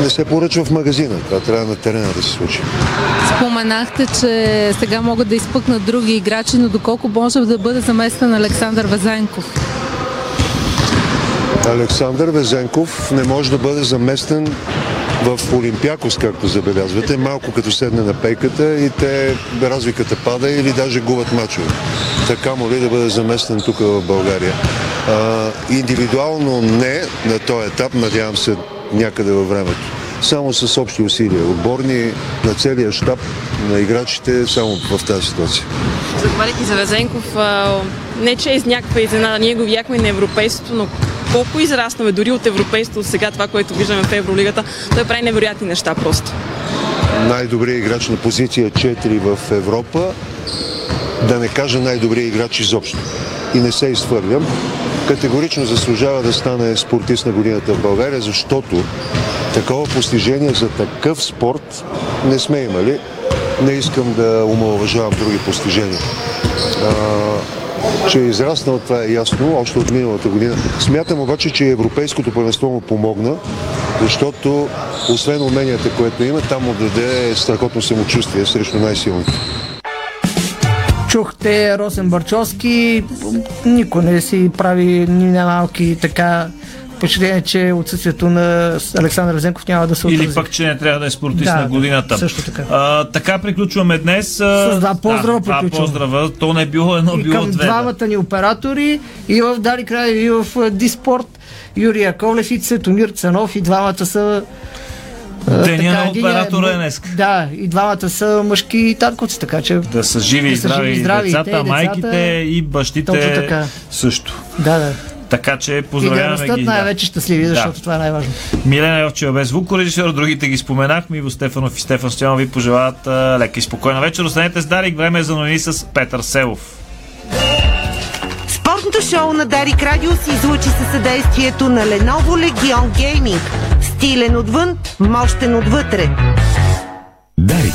[SPEAKER 2] не се поръчва в магазина. Това трябва на терена да се случи.
[SPEAKER 24] Споменахте, че сега могат да изпъкнат други играчи, но доколко може да бъде заместен Александър Везенков?
[SPEAKER 2] Александър Везенков не може да бъде заместен в Олимпиакос, както забелязвате, малко като седне на пейката и те разликата пада или даже губят мачове. Така моли да бъде заместен тук в България. А, индивидуално не на този етап, надявам се някъде във времето. Само с общи усилия. Отборни на целия щаб на играчите само в тази ситуация.
[SPEAKER 23] Заговаряйки за Везенков, не че е из някаква изненада, ние го видяхме на европейството, но колко израснаме дори от европейството от сега това, което виждаме в Евролигата, той прави невероятни неща просто.
[SPEAKER 2] Най-добрият играч на позиция 4 в Европа, да не кажа най-добрият играч изобщо. И не се изхвърлям. Категорично заслужава да стане спортист на годината в България, защото такова постижение за такъв спорт не сме имали. Не искам да омалуважавам други постижения. Че е израснал, това е ясно, още от миналата година. Смятам обаче, че Европейското първенство му помогна, защото освен уменията, което има, там му даде страхотно самочувствие срещу най-силните.
[SPEAKER 4] Чухте Росен Барчовски. Никой не си прави ни малки така впечатление, че отсъствието на Александър Зенков няма да се отрази.
[SPEAKER 3] Или пък, че не трябва да е спортист
[SPEAKER 4] Да,
[SPEAKER 3] на годината.
[SPEAKER 4] също така.
[SPEAKER 3] А, така приключваме днес.
[SPEAKER 4] С два поздрава
[SPEAKER 3] да,
[SPEAKER 4] приключваме.
[SPEAKER 3] поздрава. То не е било едно,
[SPEAKER 4] и
[SPEAKER 3] било
[SPEAKER 4] към
[SPEAKER 3] две.
[SPEAKER 4] двамата ни оператори и в Дари Край, и в Диспорт. Юрий Яковлев и Цветомир Цанов и двамата са
[SPEAKER 3] Деня на
[SPEAKER 4] единия
[SPEAKER 3] оператора е днес.
[SPEAKER 4] Да, и двамата са мъжки татковци, така че...
[SPEAKER 3] Да са живи и
[SPEAKER 4] да са
[SPEAKER 3] здрави,
[SPEAKER 4] живи и здрави и те,
[SPEAKER 3] децата,
[SPEAKER 4] и
[SPEAKER 3] майките и бащите
[SPEAKER 4] Точно така.
[SPEAKER 3] също.
[SPEAKER 4] Да, да.
[SPEAKER 3] Така че
[SPEAKER 4] И да
[SPEAKER 3] поздравяваме ги.
[SPEAKER 4] най-вече щастливи, защото това е най-важно.
[SPEAKER 3] Милена Йовчева без звукорежисьор, другите ги споменахме. Иво Стефанов и Стефан Стоянов ви пожелават а, лека и спокойна вечер. Останете с Дарик. Време е за новини с Петър Селов.
[SPEAKER 25] Спортното шоу на Дарик Радио се излучи със съдействието на Lenovo Legion Gaming. Стилен отвън, мощен отвътре.
[SPEAKER 6] Дарик.